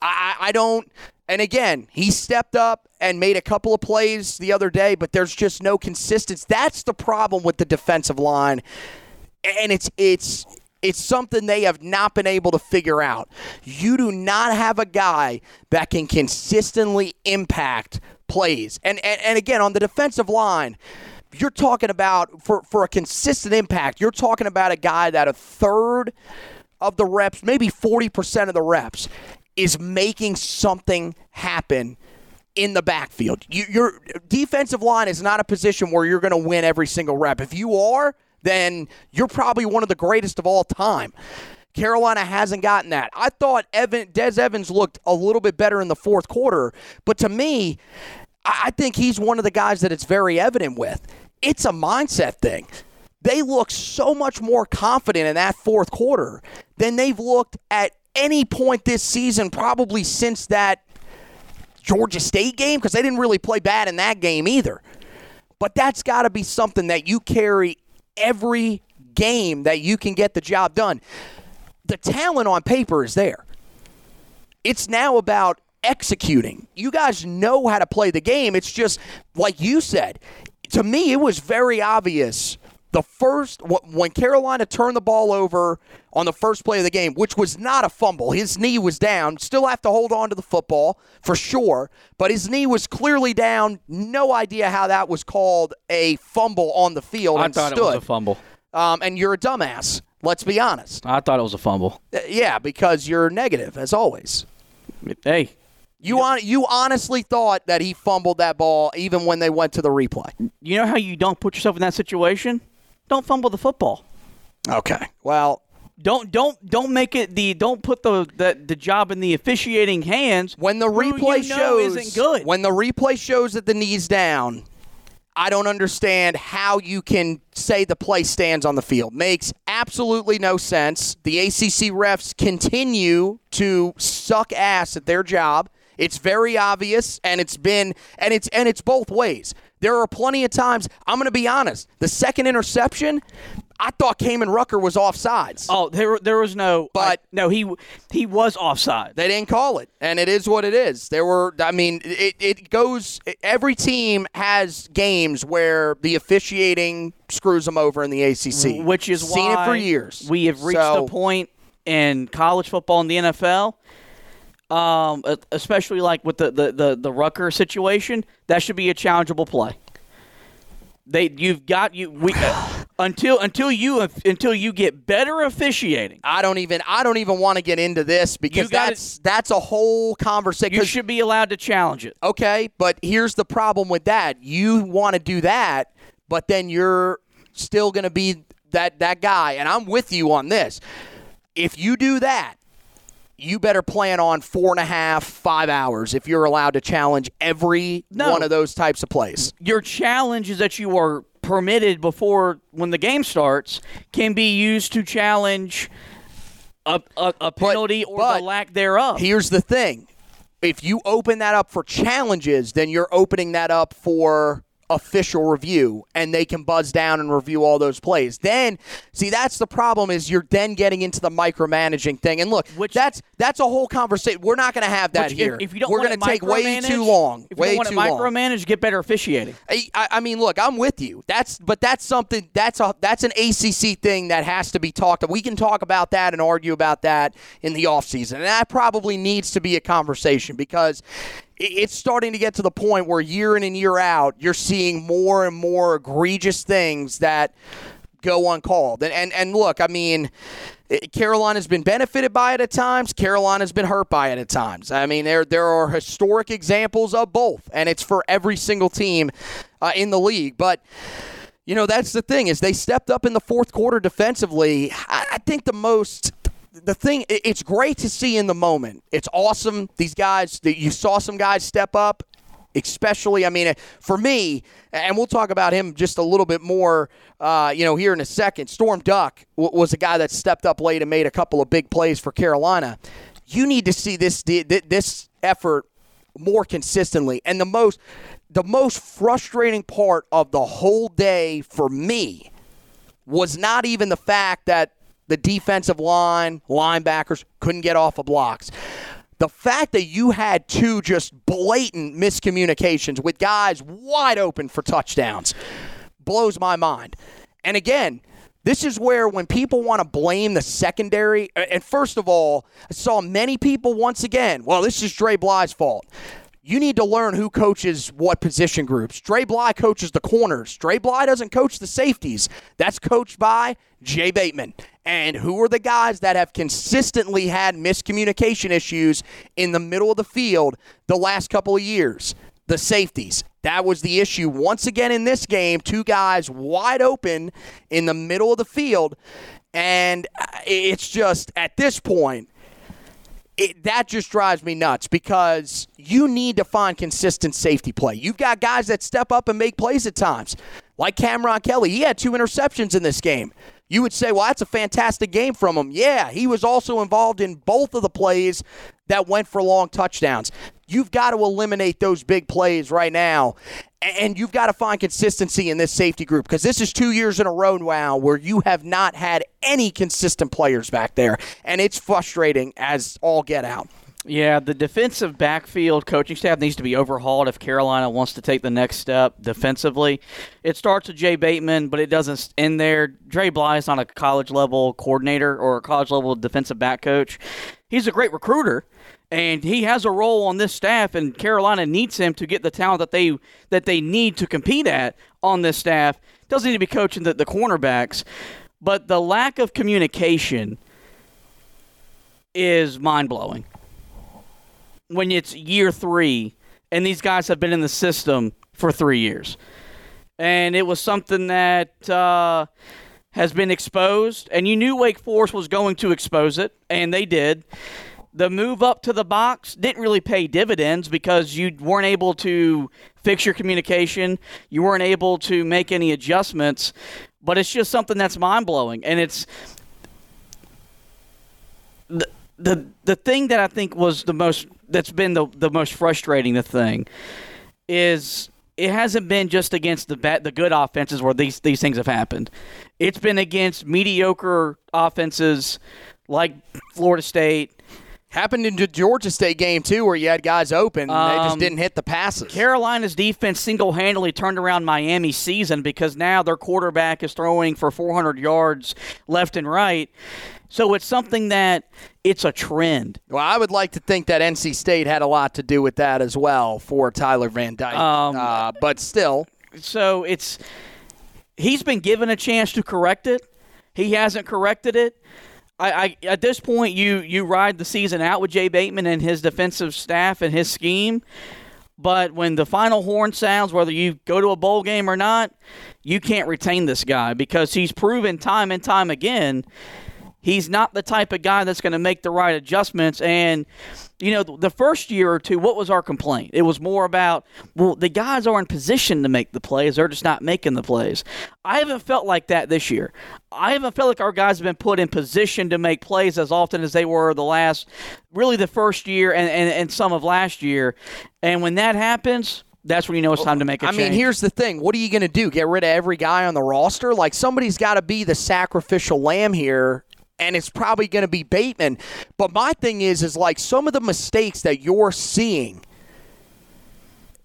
I, I I don't. And again, he stepped up and made a couple of plays the other day, but there's just no consistency. That's the problem with the defensive line, and it's it's it's something they have not been able to figure out. You do not have a guy that can consistently impact plays, and and, and again on the defensive line. You're talking about for, for a consistent impact, you're talking about a guy that a third of the reps, maybe 40% of the reps, is making something happen in the backfield. You, your defensive line is not a position where you're going to win every single rep. If you are, then you're probably one of the greatest of all time. Carolina hasn't gotten that. I thought Evan Des Evans looked a little bit better in the fourth quarter, but to me, I think he's one of the guys that it's very evident with. It's a mindset thing. They look so much more confident in that fourth quarter than they've looked at any point this season, probably since that Georgia State game, because they didn't really play bad in that game either. But that's got to be something that you carry every game that you can get the job done. The talent on paper is there. It's now about executing. You guys know how to play the game. It's just like you said. To me, it was very obvious the first when Carolina turned the ball over on the first play of the game, which was not a fumble. His knee was down. Still have to hold on to the football for sure, but his knee was clearly down. No idea how that was called a fumble on the field. I and thought stood. it was a fumble. Um, and you're a dumbass. Let's be honest. I thought it was a fumble. Uh, Yeah, because you're negative as always. Hey, You on, you honestly thought that he fumbled that ball even when they went to the replay. you know how you don't put yourself in that situation? Don't fumble the football. Okay. Well, Don't don't don't make it the don't put the the, the job in the officiating hands when the replay shows isn't good. when the replay shows that the knees down, I don't understand how you can say the play stands on the field. Makes absolutely no sense. The ACC refs continue to suck ass at their job. It's very obvious and it's been and it's and it's both ways. There are plenty of times, I'm going to be honest, the second interception, I thought Kaimon Rucker was offsides. oh, there there was no But- I- no he he was offside. They didn't call it, and it is what it is. There were, I mean, it, it goes. Every team has games where the officiating screws them over in the ACC, which is seen why it for years. We have reached So, a point in college football and the NFL, um, especially like with the, the, the, the Rucker situation, that should be a challengeable play. They you've got you we uh, until until you until you get better officiating. I don't even. I don't even want to get into this because gotta- that's that's a whole conversation. You should be allowed to challenge it. Okay, but here's the problem with that. You want to do that, but then you're still going to be that that guy and I'm with you on this. If you do that, you better plan on four and a half, five hours if you're allowed to challenge every No. one of those types of plays. Your challenge is that you are permitted before when the game starts can be used to challenge a, a, a penalty or but the lack thereof. Here's the thing. If you open that up for challenges, then you're opening that up for official review and they can buzz down and review all those plays. Then see that's the problem is you're then getting into the micromanaging thing. And look, Which- that's that's a whole conversation. We're not going to have that Which, if- here. If, you don't We're want gonna to take way too long. If you way don't want too to long. micromanage, get better officiating. I, I I mean, look, I'm with you. That's but that's something that's a that's an ACC thing that has to be talked. We can talk about that and argue about that in the offseason. and that probably needs to be a conversation because it's starting to get to the point where year in and year out, you're seeing more and more egregious things that go uncalled. And and, and look, I mean, Carolina's been benefited by it at times. Carolina's been hurt by it at times. I mean, there there are historic examples of both, and it's for every single team uh, in the league. But you know, that's the thing is they stepped up in the fourth quarter defensively. I, I think the most the thing it's great to see in the moment. It's awesome. These guys you saw some guys step up especially i mean for me and we'll talk about him just a little bit more uh, you know here in a second storm duck was a guy that stepped up late and made a couple of big plays for carolina you need to see this this effort more consistently and the most the most frustrating part of the whole day for me was not even the fact that the defensive line, linebackers couldn't get off of blocks. The fact that you had two just blatant miscommunications with guys wide open for touchdowns blows my mind. And again, this is where when people want to blame the secondary, and first of all, I saw many people once again, well, this is Dre Bly's fault you need to learn who coaches what position groups. Dre Bly coaches the corners. Dre Bly doesn't coach the safeties. That's coached by Jay Bateman. And who are the guys that have consistently had miscommunication issues in the middle of the field the last couple of years? The safeties. That was the issue once again in this game. Two guys wide open in the middle of the field. And uh, it's just at this point, it, that just drives me nuts because you need to find consistent safety play. You've got guys that step up and make plays at times, like Cam'Ron Kelly. He had two interceptions in this game. You would say, well, that's a fantastic game from him. Yeah, he was also involved in both of the plays that went for long touchdowns. You've got to eliminate those big plays right now. And you've got to find consistency in this safety group because this is two years in a row now where you have not had any consistent players back there. And it's frustrating as all get out. Yeah, the defensive backfield coaching staff needs to be overhauled if Carolina wants to take the next step defensively. It starts with Jay Bateman, but it doesn't end there. Dre Bly is not a college level coordinator or a college level defensive back coach. He's a great recruiter, and he has a role on this staff and Carolina needs him to get the talent that they that they need to compete at on this staff. Doesn't need to be coaching the, the cornerbacks, but the lack of communication is mind blowing when it's year three and these guys have been in the system for three years. And it was something that uh, has been exposed, and you knew Wake Forest was going to expose it, and they did. The move up to the box didn't really pay dividends because you weren't able to fix your communication. You weren't able to make any adjustments. But it's just something that's mind blowing. And it's the, the the thing that I think was the most that's been the the most frustrating the thing is it hasn't been just against the bad, the good offenses where these these things have happened. It's been against mediocre offenses like Florida State. Happened in the Georgia State game too, where you had guys open, and they just Um, didn't hit the passes. Carolina's defense single handedly turned around Miami's season because now their quarterback is throwing for 400 yards left and right. So it's something that it's a trend. Well, I would like to think that NC State had a lot to do with that as well for Tyler Van Dyke. Um, uh, but still, So it's he's been given a chance to correct it. He hasn't corrected it. I, I at this point you you ride the season out with Jay Bateman and his defensive staff and his scheme. But when the final horn sounds, whether you go to a bowl game or not, you can't retain this guy because he's proven time and time again he's not the type of guy that's going to make the right adjustments. And, you know, the first year or two, what was our complaint? It was more about, well, the guys are in position to make the plays, they're just not making the plays. I haven't felt like that this year. I haven't felt like our guys have been put in position to make plays as often as they were the last, really the first year and, and, and some of last year. And when that happens, that's when you know it's time to make a I change. mean, here's the thing. What are you going to do? Get rid of every guy on the roster? Like, somebody's got to be the sacrificial lamb here. And it's probably going to be Bateman. But my thing is, is like some of the mistakes that you're seeing.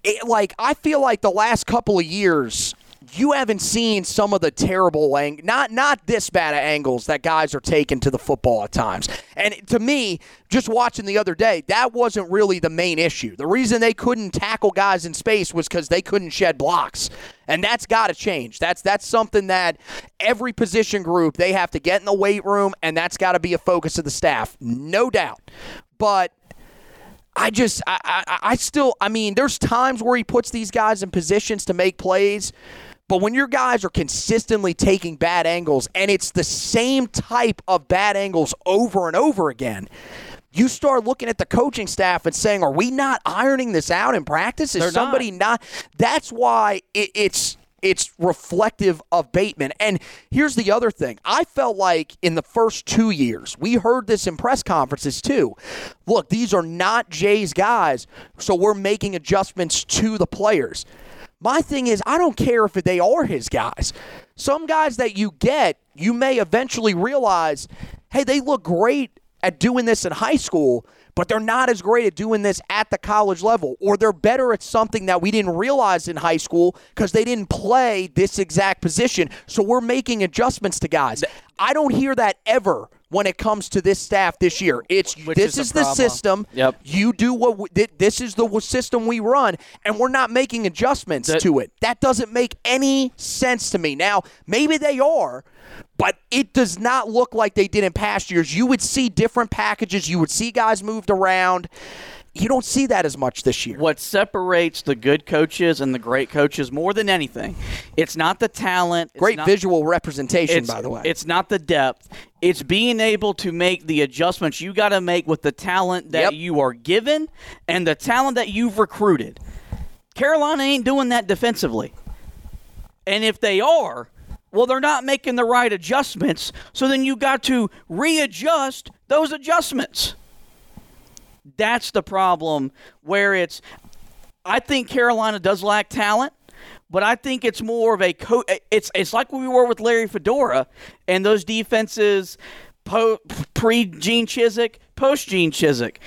It, like, I feel like the last couple of years, you haven't seen some of the terrible ang- not not this bad of angles that guys are taking to the football at times. And to me, just watching the other day, that wasn't really the main issue. The reason they couldn't tackle guys in space was because they couldn't shed blocks. And that's got to change. That's that's something that every position group they have to get in the weight room, and that's got to be a focus of the staff, no doubt. But I just, I, I, I still, I mean, there's times where he puts these guys in positions to make plays. But when your guys are consistently taking bad angles and it's the same type of bad angles over and over again, you start looking at the coaching staff and saying, "Are we not ironing this out in practice? Is They're somebody not. That's why it, it's it's reflective of Bateman. And here's the other thing: I felt like in the first two years, we heard this in press conferences too. Look, these are not Jay's guys, so we're making adjustments to the players. My thing is, I don't care if they are his guys. Some guys that you get, you may eventually realize, hey, they look great at doing this in high school, but they're not as great at doing this at the college level, or they're better at something that we didn't realize in high school because they didn't play this exact position. So we're making adjustments to guys. I don't hear that ever when it comes to this staff this year. It's Which this is is, the the problem. system. Yep. You do what we, thi- this is the system we run, and we're not making adjustments That- to it. That doesn't make any sense to me. Now, maybe they are, but it does not look like they did in past years. You would see different packages. You would see guys moved around. You don't see that as much this year. What separates the good coaches and the great coaches more than anything, it's not the talent. Great not- visual representation, by the way. It's not the depth. It's being able to make the adjustments you got to make with the talent that Yep. you are given and the talent that you've recruited. Carolina ain't doing that defensively. And if they are, well, they're not making the right adjustments. So then you got to readjust those adjustments. That's the problem where it's I think Carolina does lack talent, but I think it's more of a co- it's it's like we were with Larry Fedora and those defenses po- pre Gene Chizik, post Gene Chizik.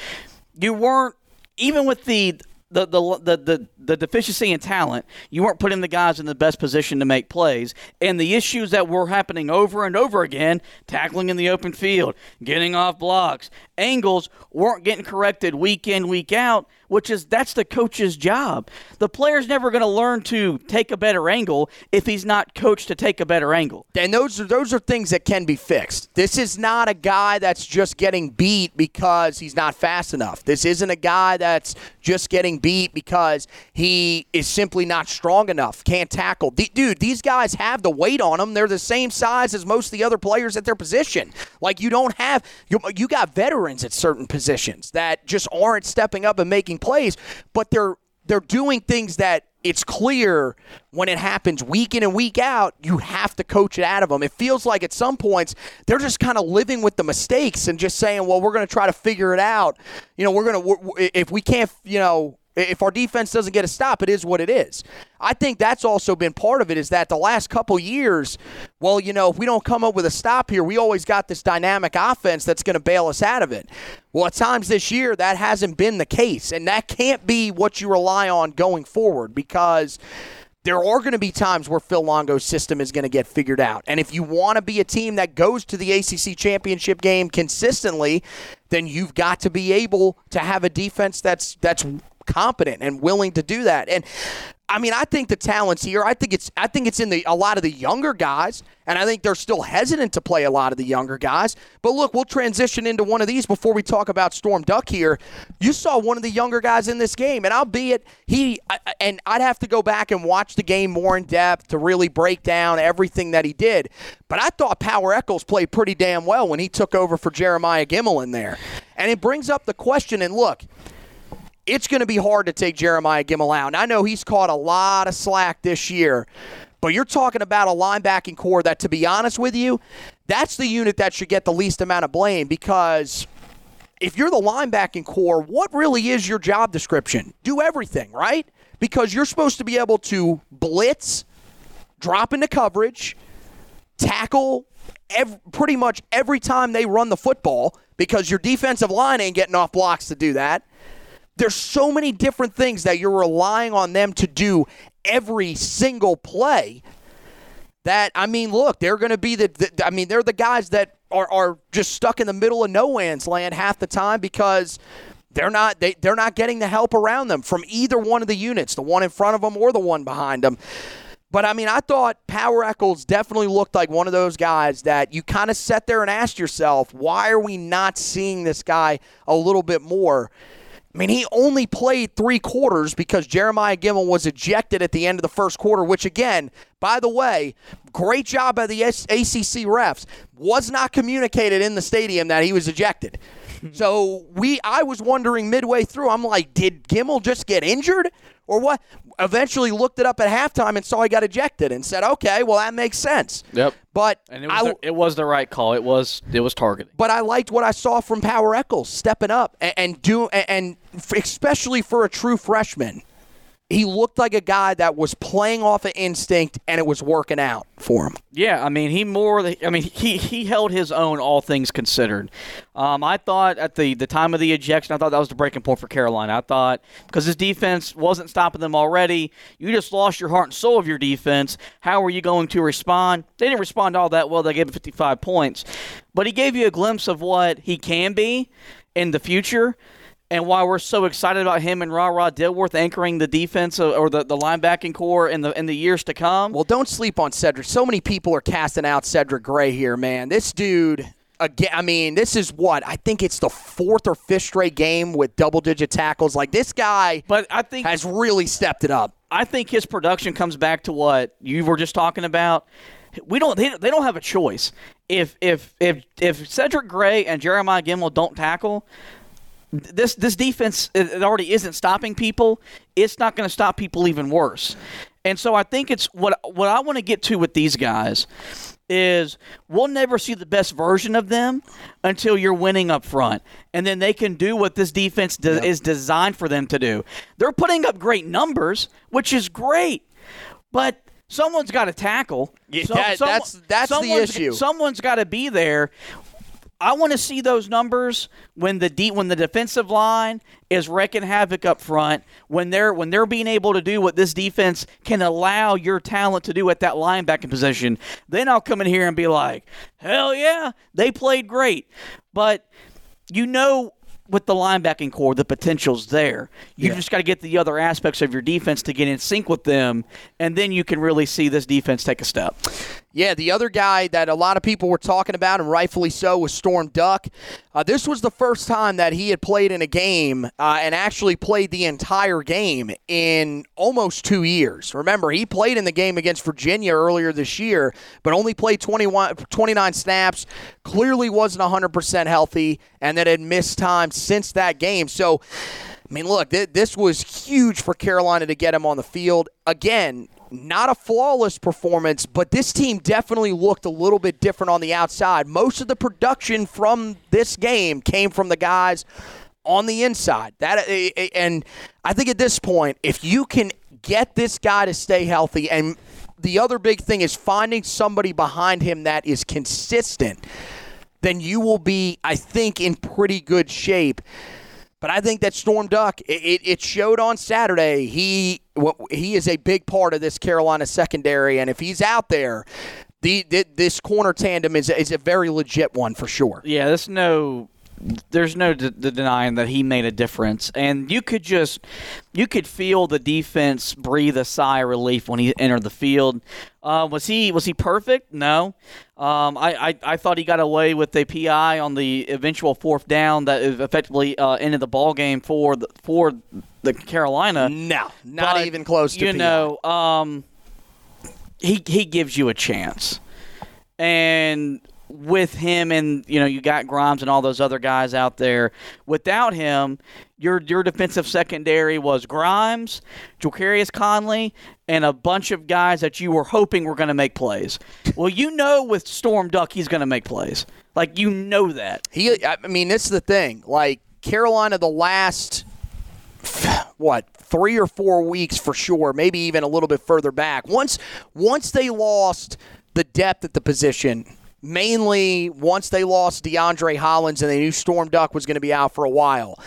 You weren't even with the the, the, the, the, the deficiency in talent, you weren't putting the guys in the best position to make plays. And the issues that were happening over and over again, tackling in the open field, getting off blocks, angles, weren't getting corrected week in, week out, which is that's the coach's job. The player's never going to learn to take a better angle if he's not coached to take a better angle. and those are those are things that can be fixed. This is not a guy that's just getting beat because he's not fast enough. This isn't a guy that's just getting beat because he is simply not strong enough, can't tackle. D- dude, these guys have the weight on them. They're the same size as most of the other players at their position. Like you don't have you, you got veterans at certain positions that just aren't stepping up and making plays, but they're they're doing things that it's clear when it happens week in and week out, you have to coach it out of them. It feels like at some points they're just kind of living with the mistakes and just saying, "Well, we're going to try to figure it out." You know, we're going to if we can't, you know, if our defense doesn't get a stop, it is what it is. I think that's also been part of it is that the last couple years, well, you know, if we don't come up with a stop here, we always got this dynamic offense that's going to bail us out of it. Well, at times this year, that hasn't been the case, and that can't be what you rely on going forward because there are going to be times where Phil Longo's system is going to get figured out. And if you want to be a team that goes to the ACC championship game consistently, then you've got to be able to have a defense that's that's competent and willing to do that. And I mean, I think the talent's here. I think it's I think it's in the a lot of the younger guys, and I think they're still hesitant to play a lot of the younger guys. But look, we'll transition into one of these before we talk about Storm Duck here. You saw one of the younger guys in this game, and albeit he and I'd have to go back and watch the game more in depth to really break down everything that he did. But I thought Power Echols played pretty damn well when he took over for Jeremiah Gemmel in there. And it brings up the question, and look, it's going to be hard to take Jeremiah Gemmel out. And I know he's caught a lot of slack this year, but you're talking about a linebacking core that, to be honest with you, that's the unit that should get the least amount of blame because if you're the linebacking core, what really is your job description? Do everything, right? Because you're supposed to be able to blitz, drop into coverage, tackle ev- pretty much every time they run the football because your defensive line ain't getting off blocks to do that. There's so many different things that you're relying on them to do every single play that I mean, look, they're going to be the, the, I mean, they're the guys that are, are just stuck in the middle of no man's land half the time because they're not they, they're not getting the help around them from either one of the units, the one in front of them or the one behind them. But I mean, I thought Power Echols definitely looked like one of those guys that you kind of sat there and asked yourself, why are we not seeing this guy a little bit more? I mean, he only played three quarters because Jeremiah Gemmel was ejected at the end of the first quarter, which, again, by the way, great job by the ACC refs. Was not communicated in the stadium that he was ejected. So we, I was wondering midway through, I'm like, did Gemmel just get injured or what? Eventually looked it up at halftime and saw he got ejected and said, okay, well that makes sense. Yep. But And it was, I, the, it was the right call. It was it was targeting. but I liked what I saw from Power Echols stepping up and, and do and, and especially for a true freshman. He looked like a guy that was playing off of instinct and it was working out for him. Yeah, I mean, he more. I mean, he he held his own, all things considered. Um, I thought at the the time of the ejection, I thought that was the breaking point for Carolina. I thought because his defense wasn't stopping them already, you just lost your heart and soul of your defense. How are you going to respond? They didn't respond all that well. They gave him 55 points, but he gave you a glimpse of what he can be in the future. And why we're so excited about him and Ra Ra Dilworth anchoring the defense or- or the, the linebacking core in the in the years to come. Well, don't sleep on Cedric. So many people are casting out Cedric Gray here, man. This dude, again, I mean, this is what I think it's the fourth or fifth straight game with double-digit tackles. Like this guy but I think has really stepped it up. I think his production comes back to what you were just talking about. We don't. They, they don't have a choice. If if if if Cedric Gray and Jeremiah Gemmel don't tackle, this this defense it it already isn't stopping people. It's not going to stop people even worse. And so I think it's what what I want to get to with these guys is we'll never see the best version of them until you're winning up front. And then they can do what this defense de- is designed for them to do. They're putting up great numbers, which is great. But someone's got to tackle. Yeah, that- that's- that's the issue. Someone's got to be there. I want to see those numbers when the de- when the defensive line is wrecking havoc up front. When they're when they're being able to do what this defense can allow your talent to do at that linebacking position, then I'll come in here and be like, hell yeah, they played great. But you know with the linebacking core, the potential's there. You just got to get the other aspects of your defense to get in sync with them, and then you can really see this defense take a step. Yeah, the other guy that a lot of people were talking about, and rightfully so, was Storm Duck. Uh, this was the first time that he had played in a game uh, and actually played the entire game in almost two years. Remember, he played in the game against Virginia earlier this year, but only played 21, 29 snaps, clearly wasn't 100% healthy, and then had missed time since that game. So, I mean, look, th- this was huge for Carolina to get him on the field. Again, not a flawless performance, but this team definitely looked a little bit different on the outside. Most of the production from this game came from the guys on the inside. That and I think at this point, if you can get this guy to stay healthy and the other big thing is finding somebody behind him that is consistent, then you will be, I think, in pretty good shape. But I think that Storm Duck, it, it showed on Saturday. He what, he is a big part of this Carolina secondary, and if he's out there, the, the this corner tandem is is a very legit one for sure. Yeah, there's no there's no denying that he made a difference, and you could just you could feel the defense breathe a sigh of relief when he entered the field. Uh, was he was he perfect? No. Um, I, I, I thought he got away with a PI on the eventual fourth down that effectively uh, ended the ball game for the, for the Carolina. No, not But, even close to you PI. know um, he he gives you a chance and with him and you know you got Grimes and all those other guys out there without him your your defensive secondary was Grimes Ja'Qurious Conley and a bunch of guys that you were hoping were going to make plays well you know with Storm Duck he's going to make plays like you know that He, I mean, this is the thing. Like Carolina, the last what three or four weeks for sure, maybe even a little bit further back. Once once they lost the depth at the position, mainly once they lost DeAndre Hollins and they knew Storm Duck was going to be out for a while.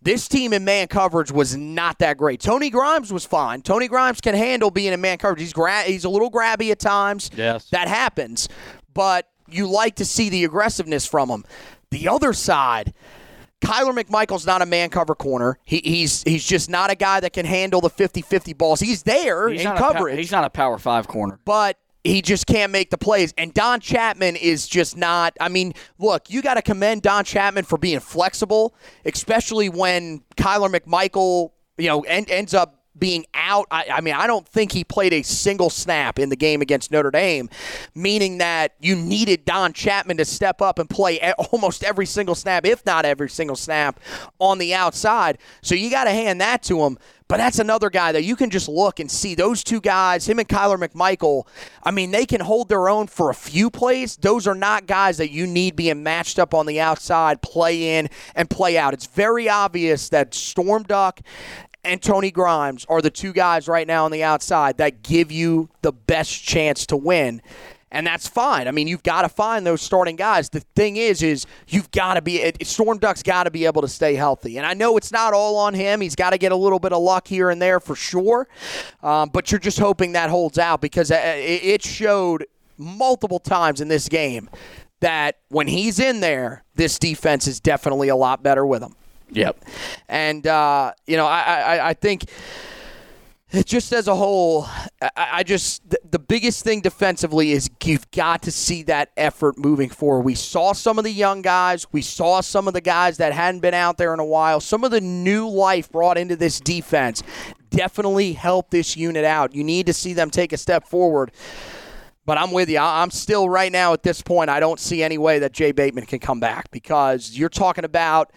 This team in man coverage was not that great. Tony Grimes was fine. Tony Grimes can handle being in man coverage. He's gra- he's a little grabby at times. Yes. That happens. But you like to see the aggressiveness from him. The other side, Kyler McMichael's not a man cover corner. He, he's he's just not a guy that can handle the 50-50 balls. He's there He's in not a pow- coverage he's not a power five corner. but he just can't make the plays. And Don Chapman is just not. I mean, look, you got to commend Don Chapman for being flexible, especially when Kyler McMichael, you know, en- ends up being out. I, I mean, I don't think he played a single snap in the game against Notre Dame, meaning that you needed Don Chapman to step up and play almost every single snap, if not every single snap, on the outside. So you got to hand that to him. But that's another guy that you can just look and see those two guys, him and Kyler McMichael. I mean, they can hold their own for a few plays. Those are not guys that you need being matched up on the outside, play in and play out. It's very obvious that Storm Duck and Tony Grimes are the two guys right now on the outside that give you the best chance to win. And that's fine. I mean, you've got to find those starting guys. The thing is, is you've got to be it- Storm Duck's got to be able to stay healthy. And I know it's not all on him. He's got to get a little bit of luck here and there for sure. Um, but you're just hoping that holds out because uh, it showed multiple times in this game that when he's in there, this defense is definitely a lot better with him. Yep. And uh, you know, I, I I think just as a whole, I, I just the, the biggest thing defensively is you've got to see that effort moving forward. We saw some of the young guys, we saw some of the guys that hadn't been out there in a while. Some of the new life brought into this defense definitely helped this unit out. You need to see them take a step forward. But I'm with you. I'm still right now at this point. I don't see any way that Jay Bateman can come back because you're talking about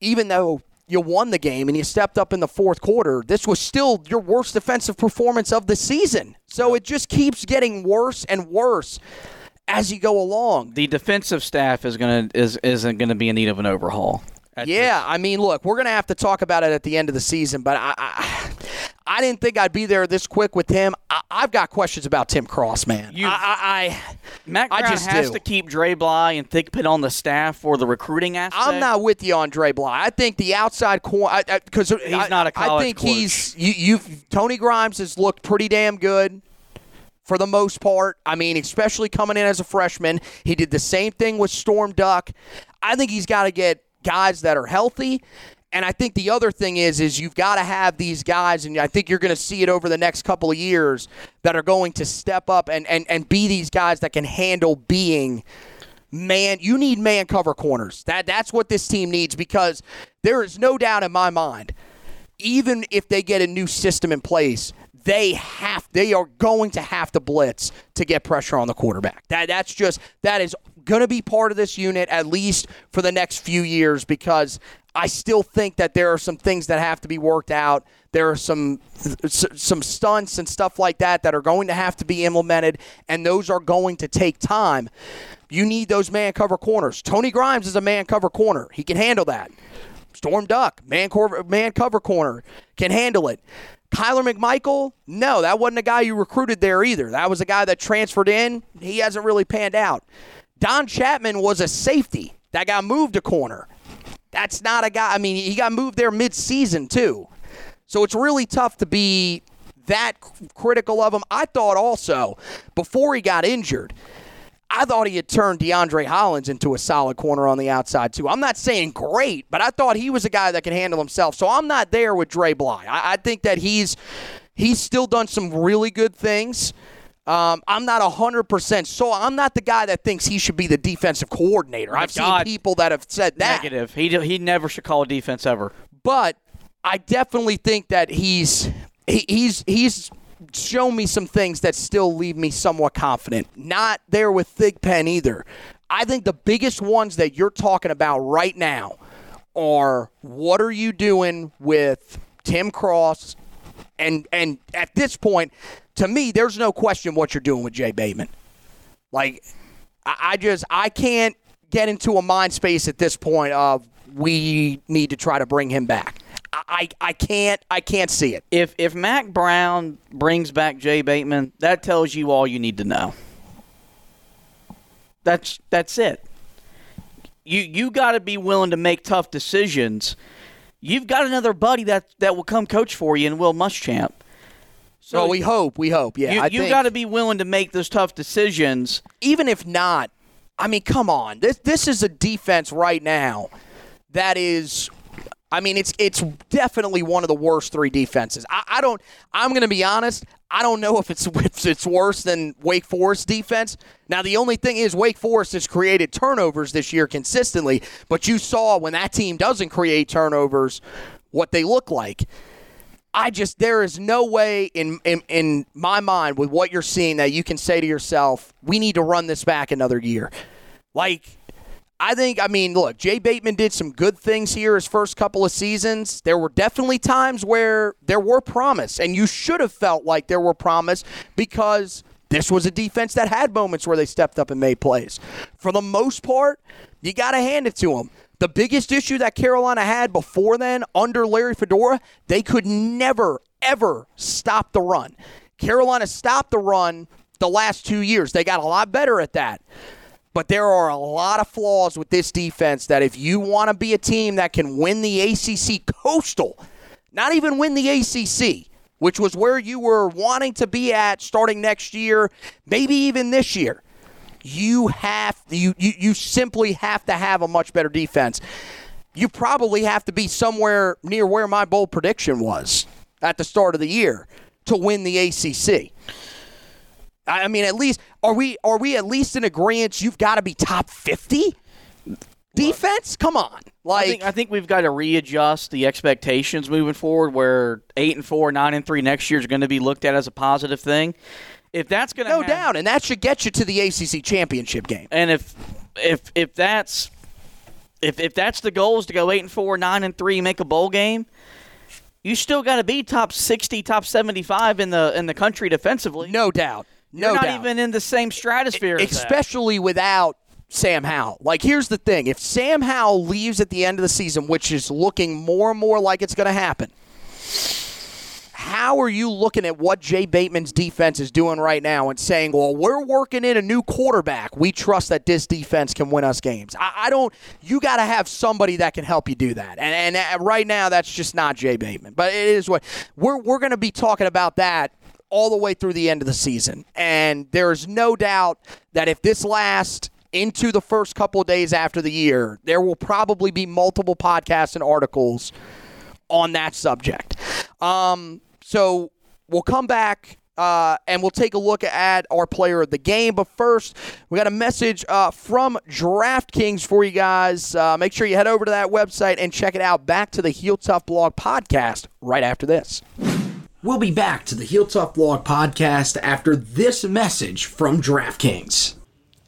even though you won the game and you stepped up in the fourth quarter, this was still your worst defensive performance of the season. So it just keeps getting worse and worse as you go along. The defensive staff is gonna is isn't gonna be in need of an overhaul. Yeah, I mean, look, we're gonna have to talk about it at the end of the season, but I, I, I didn't think I'd be there this quick with Tim. I, I've got questions about Tim Cross, man. You- I, I, I Matt I just has do. to keep Dre Bly and Thigpen on the staff for the recruiting aspect. I'm not with you on Dre Bly. I think the outside corner because He's not a college I think coach. he's you. You've Tony Grimes has looked pretty damn good for the most part. I mean, especially coming in as a freshman, he did the same thing with Storm Duck. I think he's got to get guys that are healthy. And I think the other thing is, is you've got to have these guys, and I think you're going to see it over the next couple of years that are going to step up and, and, and be these guys that can handle being man you need man cover corners. That that's what this team needs because there is no doubt in my mind even if they get a new system in place they have they are going to have to blitz to get pressure on the quarterback. That that's just that is going to be part of this unit at least for the next few years because I still think that there are some things that have to be worked out. There are some some stunts and stuff like that that are going to have to be implemented, and those are going to take time. You need those man cover corners. Tony Grimes is a man cover corner. He can handle that. Storm Duck, man, cor- man cover corner, can handle it. Kyler McMichael, no, that wasn't a guy you recruited there either. That was a guy that transferred in. He hasn't really panned out. Don Chapman was a safety that got moved to corner. That's not a guy. I mean, he got moved there mid-season too, so it's really tough to be that critical of him. I thought also before he got injured. I thought he had turned DeAndre Hollins into a solid corner on the outside too. I'm not saying great, but I thought he was a guy that can handle himself. So I'm not there with Dre Bly. I, I think that he's he's still done some really good things. Um, I'm not 100% so I'm not the guy that thinks he should be the defensive coordinator. I've God. seen people that have said that. negative. He he never should call a defense ever. But I definitely think that he's he, he's he's shown me some things that still leave me somewhat confident. Not there with Thigpen either. I think the biggest ones that you're talking about right now are what are you doing with Tim Cross and and at this point, to me, there's no question what you're doing with Jay Bateman. Like, I, just I can't get into a mind space at this point of we need to try to bring him back. I, I, I can't I can't see it. If if Mack Brown brings back Jay Bateman, that tells you all you need to know. That's that's it. You you got to be willing to make tough decisions you've got another buddy that that will come coach for you in Will Muschamp. So we hope, we hope. Yeah, you, you got to be willing to make those tough decisions. even if not, I mean, come on. This this is a defense right now that is. I mean, it's it's definitely one of the worst three defenses. I, I don't. I'm going to be honest. I don't know if it's if it's worse than Wake Forest defense. Now, the only thing is Wake Forest has created turnovers this year consistently, but you saw when that team doesn't create turnovers, what they look like. I just there is no way in, in in my mind with what you're seeing that you can say to yourself, we need to run this back another year. Like I think I mean, look, Jay Bateman did some good things here his first couple of seasons. There were definitely times where there were promise and you should have felt like there were promise because this was a defense that had moments where they stepped up and made plays. For the most part, you got to hand it to them. The biggest issue that Carolina had before then under Larry Fedora, they could never, ever stop the run. Carolina stopped the run the last two years. They got a lot better at that. But there are a lot of flaws with this defense that if you want to be a team that can win the ACC Coastal, not even win the ACC, which was where you were wanting to be at starting next year, maybe even this year, you have you you, you simply have to have a much better defense. You probably have to be somewhere near where my bold prediction was at the start of the year to win the ACC. I mean, at least are we are we at least in agreement? You've got to be top fifty defense. Come on, like I think, I think we've got to readjust the expectations moving forward. Where eight and four, nine and three next year is going to be looked at as a positive thing. If that's going to no doubt, and that should get you to the ACC championship game. and if if if that's if if that's the goal is to go eight and four, nine and three, make a bowl game, you still got to be top sixty, top seventy five in the in the country defensively. No doubt, no You're not doubt. even in the same stratosphere. as that. especially without Sam Howell. Like, here's the thing: if Sam Howell leaves at the end of the season, which is looking more and more like it's going to happen, how are you looking at what Jay Bateman's defense is doing right now and saying, "Well, we're working in a new quarterback. We trust that this defense can win us games." I, I don't. You got to have somebody that can help you do that, and and uh, right now that's just not Jay Bateman. But it is what we're we're going to be talking about that all the way through the end of the season. And there's no doubt that if this lasts into the first couple of days after the year, there will probably be multiple podcasts and articles on that subject. Um, so we'll come back. Uh, and we'll take a look at our player of the game. But first, we got a message uh, from DraftKings for you guys. Uh, make sure you head over to that website and check it out. Back to the Heel Tough Blog podcast right after this. We'll be back to the Heel Tough Blog podcast after this message from DraftKings.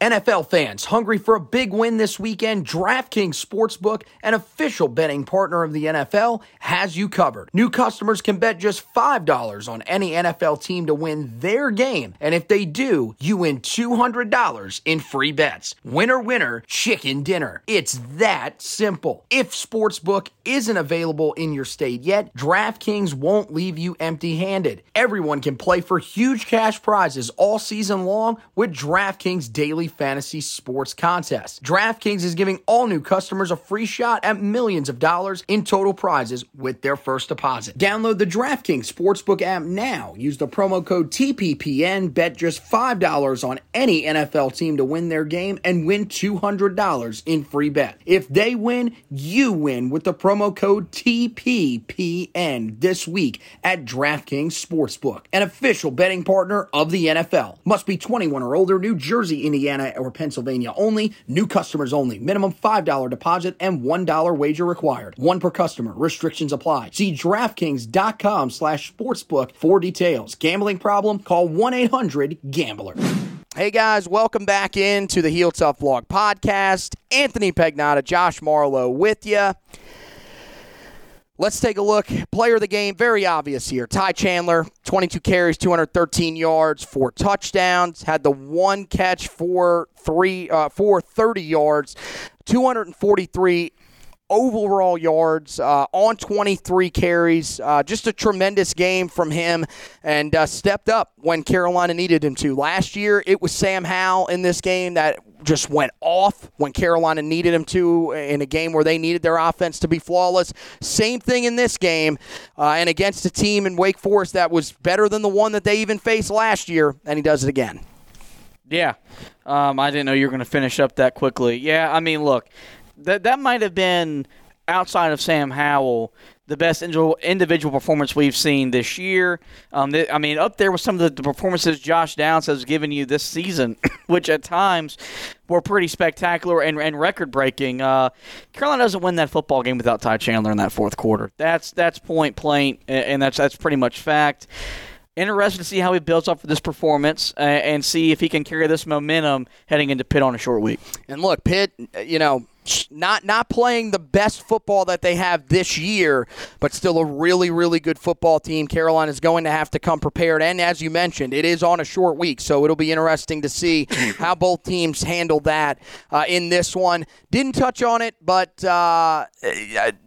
NFL fans hungry for a big win this weekend? DraftKings Sportsbook, an official betting partner of the NFL, has you covered. New customers can bet just $5 on any NFL team to win their game, and if they do, you win $200 in free bets. Winner, winner, chicken dinner. It's that simple. If Sportsbook isn't available in your state yet, DraftKings won't leave you empty handed. Everyone can play for huge cash prizes all season long with DraftKings Daily Fantasy Sports Contest. DraftKings is giving all new customers a free shot at millions of dollars in total prizes with their first deposit. Download the DraftKings Sportsbook app now. Use the promo code TPPN. Bet just $5 on any NFL team to win their game and win $200 in free bet. If they win, you win with the promo code TPPN this week at DraftKings Sportsbook, an official betting partner of the NFL. Must be 21 or older, New Jersey, Indiana, or Pennsylvania only. New customers only. Minimum $5 deposit and $1 wager required. One per customer. Restrictions apply. See DraftKings.com slash sportsbook for details. Gambling problem? Call 1-800-GAMBLER. Hey guys, welcome back into the Heel Tough Blog podcast. Anthony Pagnotta, Josh Marlowe with you. Let's take a look. Player of the game, very obvious here. Ty Chandler, 22 carries, 213 yards, four touchdowns. Had the one catch for three, uh, for 30 yards, 243 overall yards uh, on 23 carries. Uh, just a tremendous game from him and uh, stepped up when Carolina needed him to. Last year, it was Sam Howell in this game that just went off when Carolina needed him to in a game where they needed their offense to be flawless. Same thing in this game, uh, and against a team in Wake Forest that was better than the one that they even faced last year, and he does it again. Yeah, um, I didn't know you were going to finish up that quickly. Yeah, I mean, look, that that might have been outside of Sam Howell the best individual performance we've seen this year. Um, I mean, up there with some of the performances Josh Downs has given you this season, which at times were pretty spectacular and, and record breaking. Uh, Carolina doesn't win that football game without Ty Chandler in that fourth quarter. That's that's point plain, and that's that's pretty much fact interested to see how he builds up for this performance uh, and see if he can carry this momentum heading into Pitt on a short week. And look, Pitt, you know, not not playing the best football that they have this year, but still a really really good football team. Carolina is going to have to come prepared, and as you mentioned, it is on a short week, so it'll be interesting to see how both teams handle that uh, in this one. Didn't touch on it, but uh,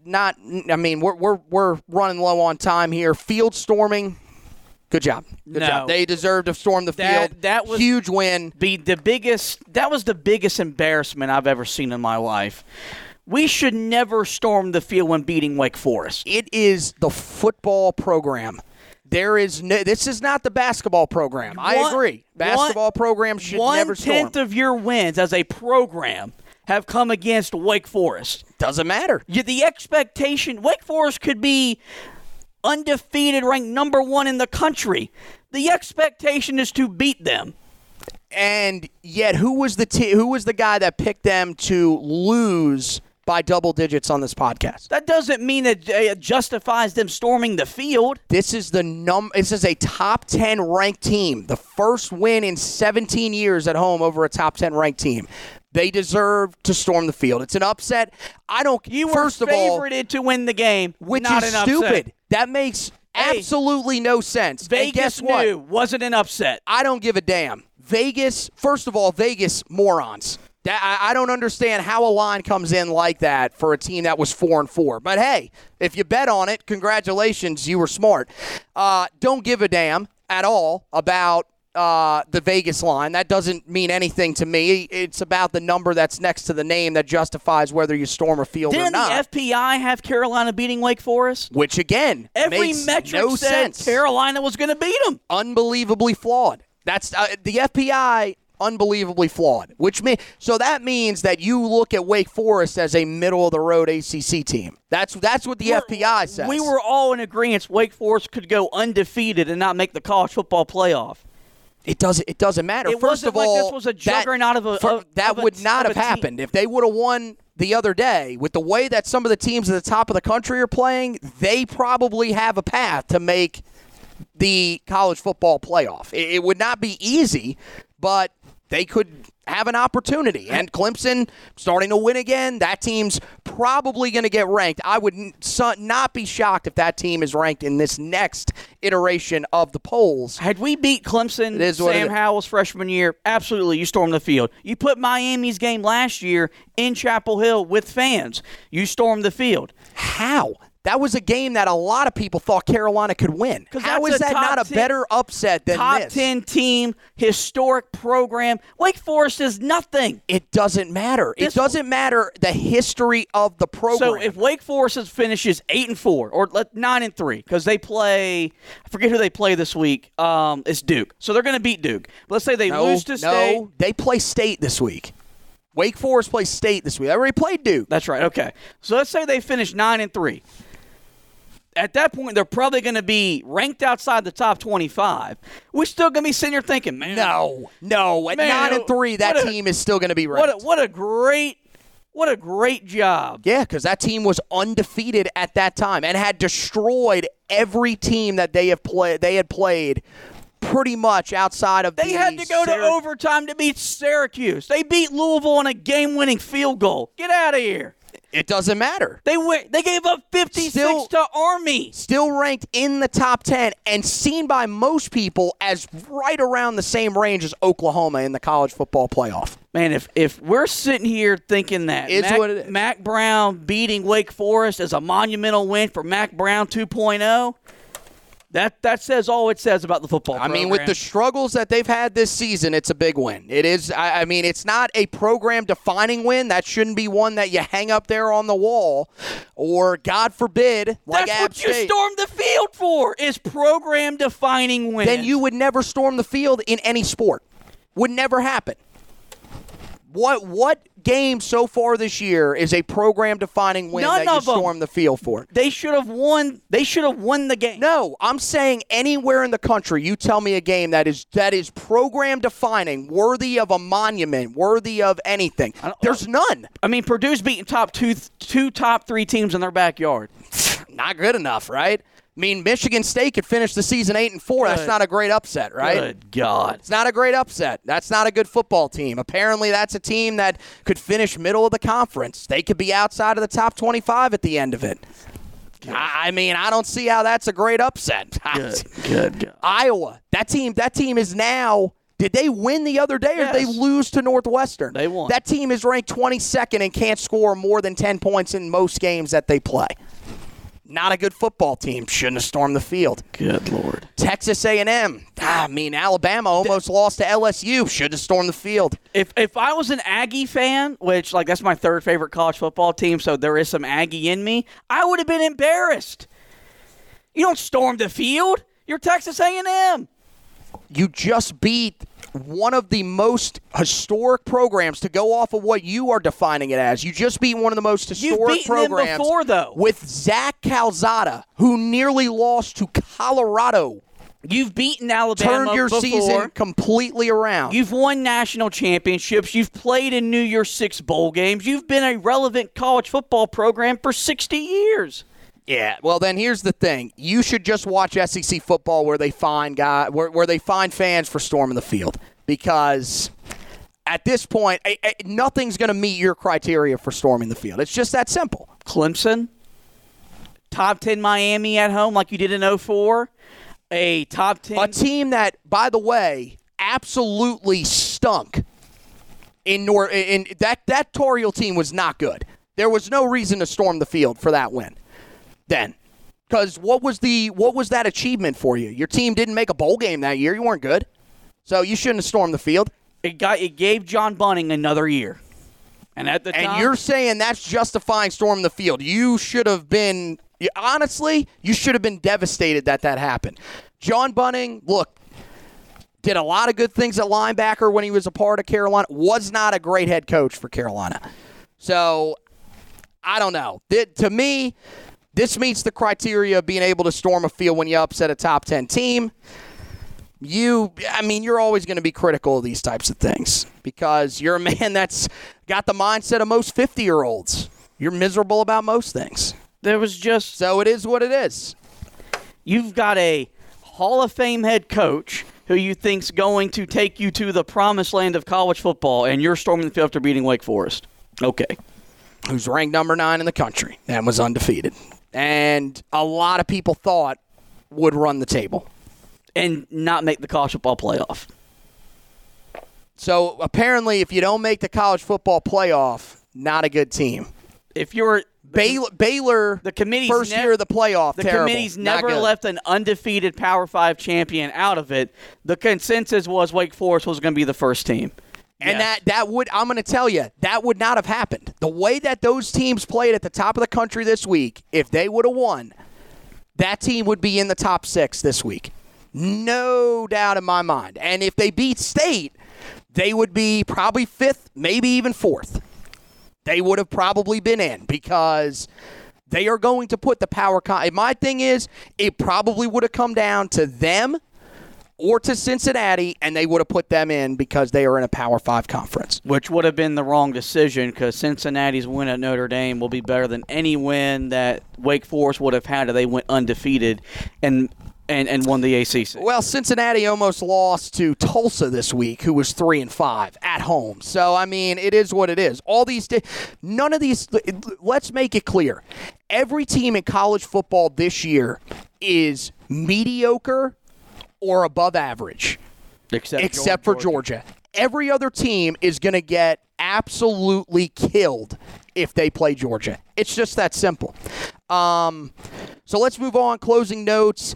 not. I mean, we're we're we're running low on time here. Field storming Good job. Good no. job. They deserve to storm the that, field. That was huge win. Be the biggest. That was the biggest embarrassment I've ever seen in my life. We should never storm the field when beating Wake Forest. It is the football program. There is no. This is not the basketball program. One, I agree. Basketball one, program should never storm. One tenth of your wins as a program have come against Wake Forest. Doesn't matter. You, the expectation Wake Forest could be undefeated, ranked number one in the country. The expectation is to beat them. And yet, who was the t- who was the guy that picked them to lose by double digits on this podcast? That doesn't mean it, uh, it justifies them storming the field. This is the num. This is a top ten ranked team. The first win in 17 years at home over a top 10 ranked team. They deserve to storm the field. It's an upset. I don't. You first were favorited of all, to win the game, which not is stupid. Upset. That makes hey, absolutely no sense. Vegas guess what? knew wasn't an upset. I don't give a damn. Vegas. First of all, Vegas morons. I don't understand how a line comes in like that for a team that was four and four. But hey, if you bet on it, congratulations, you were smart. Uh, don't give a damn at all about uh, the Vegas line. That doesn't mean anything to me. It's about the number that's next to the name that justifies whether you storm a field Didn't or not. the FPI have Carolina beating Wake Forest? Which again, every makes metric no said sense. Carolina was going to beat them. Unbelievably flawed. That's uh, the FPI unbelievably flawed. Which mean so that means that you look at Wake Forest as a middle of the road ACC team. That's that's what the we're, FPI says. We were all in agreement Wake Forest could go undefeated and not make the college football playoff. It doesn't. It doesn't matter. It First of all, this was a juggernaut that, of a. For, of, that of would a, not have happened if they would have won the other day. With the way that some of the teams at the top of the country are playing, they probably have a path to make the college football playoff. It, it would not be easy, but they could have an opportunity. And Clemson starting to win again. That team's probably going to get ranked. I would not be shocked if that team is ranked in this next iteration of the polls. Had we beat Clemson, Sam Howell's freshman year, absolutely, you storm the field. You put Miami's game last year in Chapel Hill with fans. You storm the field. How? That was a game that a lot of people thought Carolina could win. How is that not a 10, better upset than top this? Top 10 team, historic program. Wake Forest is nothing. It doesn't matter. This it doesn't matter the history of the program. So if Wake Forest finishes 8 and 4 or 9 and 3 cuz they play I forget who they play this week. Um, it's Duke. So they're going to beat Duke. But let's say they no, lose to State. They play State this week. Wake Forest plays State this week. They already played Duke. That's right. Okay. So let's say they finish 9 and 3 at that point, they're probably going to be ranked outside the top 25. We're still going to be sitting here thinking, man. No, no. At man, 9 and 3, that a, team is still going to be ranked. What a, what a great. What a great job. Yeah, because that team was undefeated at that time and had destroyed every team that they have played. They had played pretty much outside of. They the had to go Syrac- to overtime to beat Syracuse. They beat Louisville on a game-winning field goal. Get out of here. It doesn't matter. They went, they gave up 56 still, to Army. Still ranked in the top 10 and seen by most people as right around the same range as Oklahoma in the college football playoff. Man, if if we're sitting here thinking that it's Mack, what it is. Mack Brown beating Wake Forest is a monumental win for Mack Brown 2.0, That that says all it says about the football. I mean, with the struggles that they've had this season, it's a big win. It is. I, I mean, it's not a program-defining win. That shouldn't be one that you hang up there on the wall, or God forbid, like that's App what you State. stormed the field for is program defining win. then you would never storm the field in any sport. Would never happen. What what game so far this year is a program defining win None that you of 'em. storm the field for? they should have won. They should have won the game. No, I'm saying anywhere in the country, you tell me a game that is that is program defining, worthy of a monument, worthy of anything. There's none. I mean, Purdue's beating top two, two top three teams in their backyard. Not good enough, right? I mean, Michigan State could finish the season eight and four. That's not a great upset, right? Good God. It's not a great upset. That's not a good football team. Apparently, that's a team that could finish middle of the conference. They could be outside of the top 25 at the end of it. I mean, I don't see how that's a great upset. Good, good, good. Iowa, that team, that team is now. Did they win the other day, or did they lose to Northwestern? They won. That team is ranked 22nd and can't score more than 10 points in most games that they play. Not a good football team. Shouldn't have stormed the field. Good Lord. Texas A&M. Ah, I mean, Alabama almost lost to LSU. Should have stormed the field. If if I was an Aggie fan, which like that's my third favorite college football team, so there is some Aggie in me, I would have been embarrassed. You don't storm the field. You're Texas A&M. You just beat one of the most historic programs to go off of what you are defining it as. You just beat one of the most historic them programs before, though. with Zach Calzada, who nearly lost to Colorado. You've beaten Alabama Turned your before. season completely around. You've won national championships. You've played in New Year's Six bowl games. You've been a relevant college football program for 60 years. Yeah. Well, then here's the thing: you should just watch SEC football where they find guy where, where they find fans for storming the field because at this point, eh, eh, nothing's going to meet your criteria for storming the field. It's just that simple. Clemson, top 10 Miami at home like you did in 04, a top 10 A team that, by the way, absolutely stunk. In Nor in that that Tar Heel team was not good. There was no reason to storm the field for that win. Then, because what was the what was that achievement for you? Your team didn't make a bowl game that year. You weren't good, so you shouldn't have stormed the field. it got it gave John Bunting another year. And at the And you're saying that's justifying storming the field. You should have been, honestly, you should have been devastated that that happened. John Bunting, look, did a lot of good things at linebacker when he was a part of Carolina, was not a great head coach for Carolina. So, I don't know. Th- to me, this meets the criteria of being able to storm a field when you upset a top 10 team. You i mean you're always going to be critical of these types of things because you're a man that's got the mindset of most 50 year olds you're miserable about most things. There was just so it is what it is. You've got a Hall of Fame head coach who you think's going to take you to the promised land of college football and you're storming the field after beating Wake Forest. Okay. who's ranked number nine in the country and was undefeated and a lot of people thought would run the table And not make the college football playoff. so apparently if you don't make the college football playoff not a good team If you're Baylor, Baylor the committee's first nev- year of the playoff The terrible. committee's never left an undefeated Power Five champion out of it. The consensus was Wake Forest was going to be the first team. And Yes. that that would I'm going to tell you that would not have happened. The way that those teams played at the top of the country this week, if they would have won, that team would be in the top 6 this week. No doubt in my mind. And if they beat State, they would be probably 5th, maybe even 4th. They would have probably been in because they are going to put the power con- my thing is it probably would have come down to them or to Cincinnati, and they would have put them in because they are in a Power Five conference. which would have been the wrong decision because Cincinnati's win at Notre Dame will be better than any win that Wake Forest would have had if they went undefeated and and, and won the ACC. Well, Cincinnati almost lost to Tulsa this week, who was three and five at home. So I mean, it is what it is. All these, di- none of these. Let's make it clear: every team in college football this year is mediocre or above average. except except for Georgia. Every other team is going to get absolutely killed if they play Georgia. It's just that simple. Um, so let's move on. Closing notes.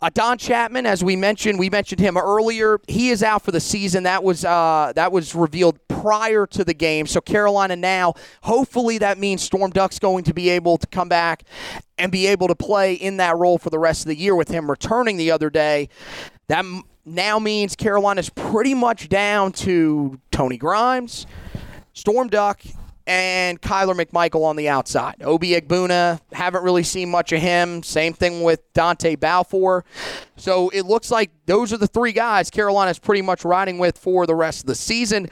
Uh, Don Chapman, as we mentioned, we mentioned him earlier. He is out for the season. That was uh, that was revealed prior to the game. So Carolina now, hopefully, that means Storm Duck's going to be able to come back and be able to play in that role for the rest of the year. With him returning the other day, that now means Carolina's pretty much down to Tony Grimes, Storm Duck, and Kyler McMichael on the outside. Obi Egbuna, haven't really seen much of him. Same thing with Dontae Balfour. So it looks like those are the three guys Carolina's pretty much riding with for the rest of the season.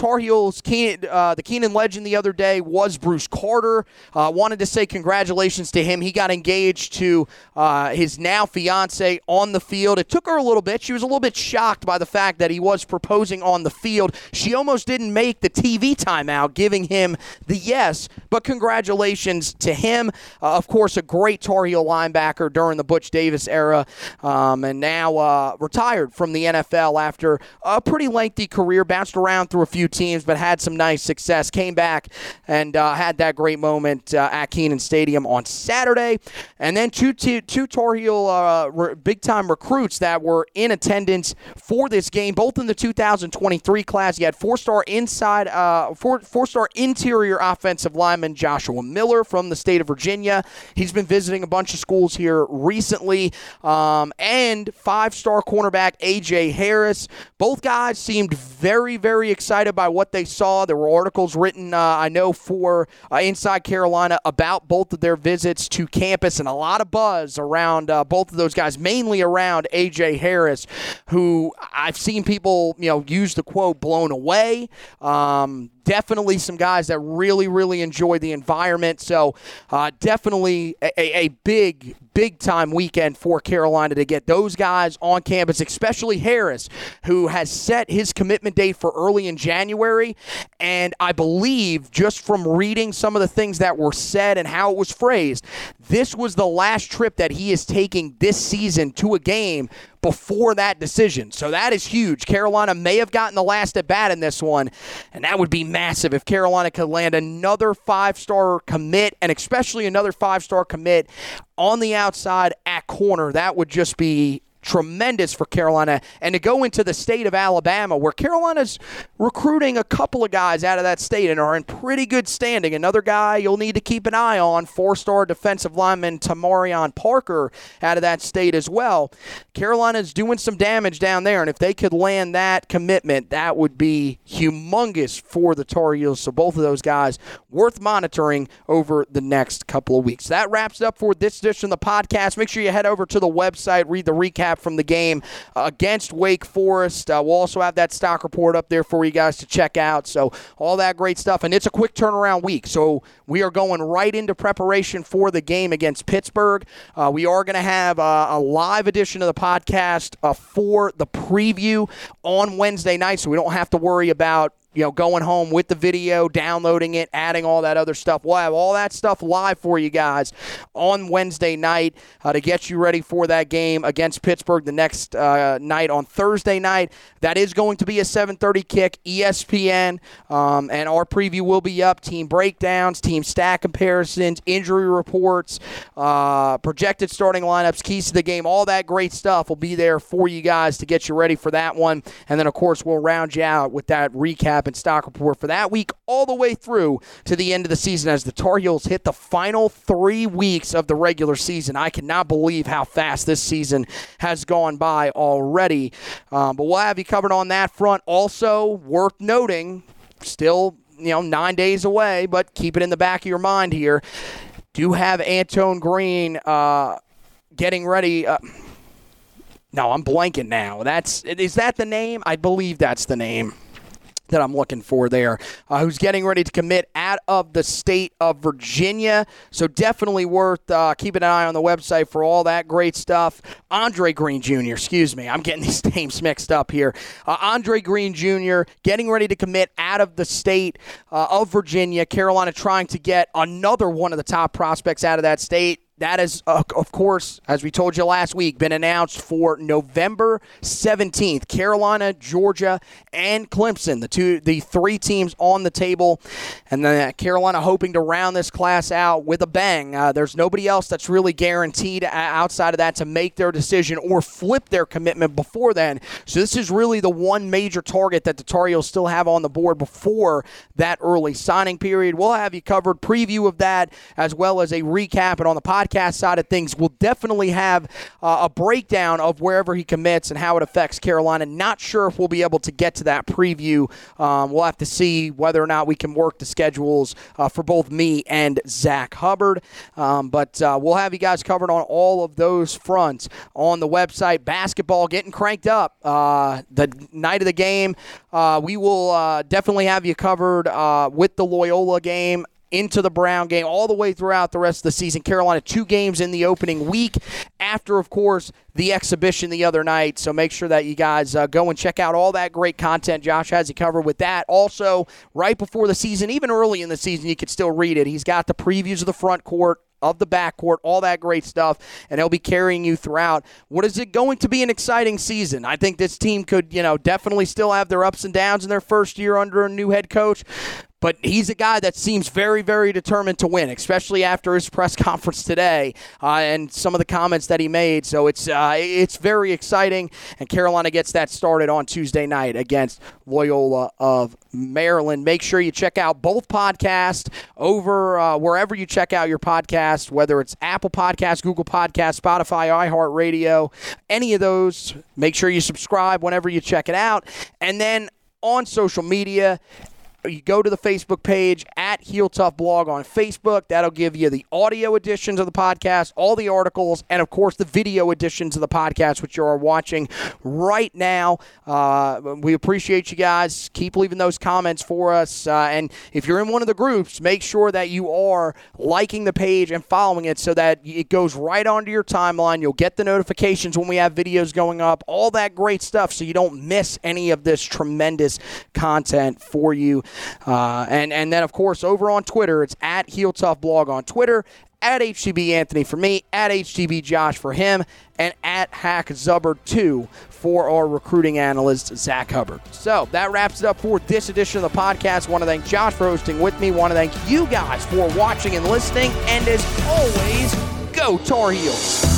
Tar Heels, Kenan, uh, the Kenan legend the other day was Bruce Carter. Uh, wanted to say congratulations to him. He got engaged to uh, his now fiance on the field. It took her a little bit. She was a little bit shocked by the fact that he was proposing on the field. She almost didn't make the TV timeout, giving him the yes. But congratulations to him. Uh, of course, a great Tar Heel linebacker during the Butch Davis era, um, and now uh, retired from the NFL after a pretty lengthy career. Bounced around through a few teams, but had some nice success. Came back and uh, had that great moment uh, at Kenan Stadium on Saturday. And then two, two, two Tar Heel uh, re- big time recruits that were in attendance for this game, both in the 2023 class. You had four star inside, uh, four, four star interior offensive lineman Joshua Miller from the state of Virginia. He's been visiting a bunch of schools here recently. Um, and five star cornerback AJ Harris. Both guys seemed very, very excited by what they saw. There were articles written, uh, I know, for uh, Inside Carolina about both of their visits to campus and a lot of buzz around uh, both of those guys, mainly around AJ Harris, who I've seen people, you know, use the quote blown away. Um, definitely some guys that really, really enjoy the environment. So, uh, definitely a, a big, big time weekend for Carolina to get those guys on campus, especially Harris, who has set his commitment date for early in January. And I believe, just from reading some of the things that were said and how it was phrased, this was the last trip that he is taking this season to a game before that decision. So that is huge. Carolina may have gotten the last at bat in this one, and that would be massive if Carolina could land another five star commit, and especially another five star commit on the outside at corner. That would just be tremendous for Carolina. And to go into the state of Alabama, where Carolina's recruiting a couple of guys out of that state and are in pretty good standing. Another guy you'll need to keep an eye on, four star defensive lineman Tamarion Parker out of that state as well. Carolina's doing some damage down there. And if they could land that commitment, that would be humongous for the Tar Heels. So both of those guys worth monitoring over the next couple of weeks. That wraps it up for this edition of the podcast. Make sure you head over to the website, read the recap from the game against Wake Forest. Uh, we'll also have that stock report up there for you guys to check out. So, all that great stuff. And it's a quick turnaround week. So, we are going right into preparation for the game against Pittsburgh. Uh, we are going to have uh, a live edition of the podcast uh, for the preview on Wednesday night. So, we don't have to worry about you know, going home with the video, downloading it, adding all that other stuff. We'll have all that stuff live for you guys on Wednesday night uh, to get you ready for that game against Pittsburgh the next uh, night on Thursday night. That is going to be a 7:30 kick, ESPN, um, and our preview will be up. Team breakdowns, team stat comparisons, injury reports, uh, projected starting lineups, keys to the game, all that great stuff will be there for you guys to get you ready for that one. And then, of course, we'll round you out with that recap and stock report for that week all the way through to the end of the season as the Tar Heels hit the final three weeks of the regular season. I cannot believe how fast this season has gone by already. Um, but we'll have you covered on that front. Also, worth noting, still you know nine days away, but keep it in the back of your mind here. Do have Antone Green uh, getting ready. Uh, no, I'm blanking now. That's is that the name? I believe that's the name that I'm looking for there, uh, who's getting ready to commit out of the state of Virginia. So definitely worth uh, keeping an eye on the website for all that great stuff. Andre Green Jr., excuse me, I'm getting these names mixed up here. Uh, Andre Green Jr. getting ready to commit out of the state uh, of Virginia. Carolina trying to get another one of the top prospects out of that state that is, uh, of course, as we told you last week, been announced for November 17th. Carolina, Georgia, and Clemson, the two, the three teams on the table, and then Carolina hoping to round this class out with a bang. Uh, there's nobody else that's really guaranteed outside of that to make their decision or flip their commitment before then. So this is really the one major target that the Tar Heels still have on the board before that early signing period. We'll have you covered preview of that as well as a recap and on the podcast podcast side of things, we'll definitely have uh, a breakdown of wherever he commits and how it affects Carolina. Not sure if we'll be able to get to that preview. Um, we'll have to see whether or not we can work the schedules uh, for both me and Zach Hubbard. Um, but uh, we'll have you guys covered on all of those fronts on the website. Basketball getting cranked up. Uh, the night of the game, uh, we will uh, definitely have you covered with the Loyola game into the Brown game all the way throughout the rest of the season. Carolina, two games in the opening week after, of course, the exhibition the other night. So make sure that you guys uh, go and check out all that great content. Josh has you covered with that. Also, right before the season, even early in the season, you could still read it. He's got the previews of the front court of the backcourt, all that great stuff, and he'll be carrying you throughout. What is it going to be an exciting season? I think this team could, you know, definitely still have their ups and downs in their first year under a new head coach, but he's a guy that seems very, very determined to win, especially after his press conference today uh, and some of the comments that he made. So it's uh, it's very exciting, and Carolina gets that started on Tuesday night against Loyola of Maryland. Make sure you check out both podcasts over uh, wherever you check out your podcast, whether it's Apple Podcasts, Google Podcasts, Spotify, iHeartRadio, any of those. Make sure you subscribe whenever you check it out, and then on social media you go to the Facebook page at Heel Tough Blog on Facebook. That'll give you the audio editions of the podcast, all the articles, and of course the video editions of the podcast, which you are watching right now. Uh, we appreciate you guys. Keep leaving those comments for us. Uh, and if you're in one of the groups, make sure that you are liking the page and following it so that it goes right onto your timeline. You'll get the notifications when we have videos going up, all that great stuff, so you don't miss any of this tremendous content for you. Uh, and, and then, of course, over on Twitter, it's at Heel Tough Blog on Twitter, at HTB Anthony for me, at HTB Josh for him, and at Hack Zubbard 2 for our recruiting analyst, Zach Hubbard. So that wraps it up for this edition of the podcast. Want to thank Josh for hosting with me. Want to thank you guys for watching and listening. And as always, go Tar Heels.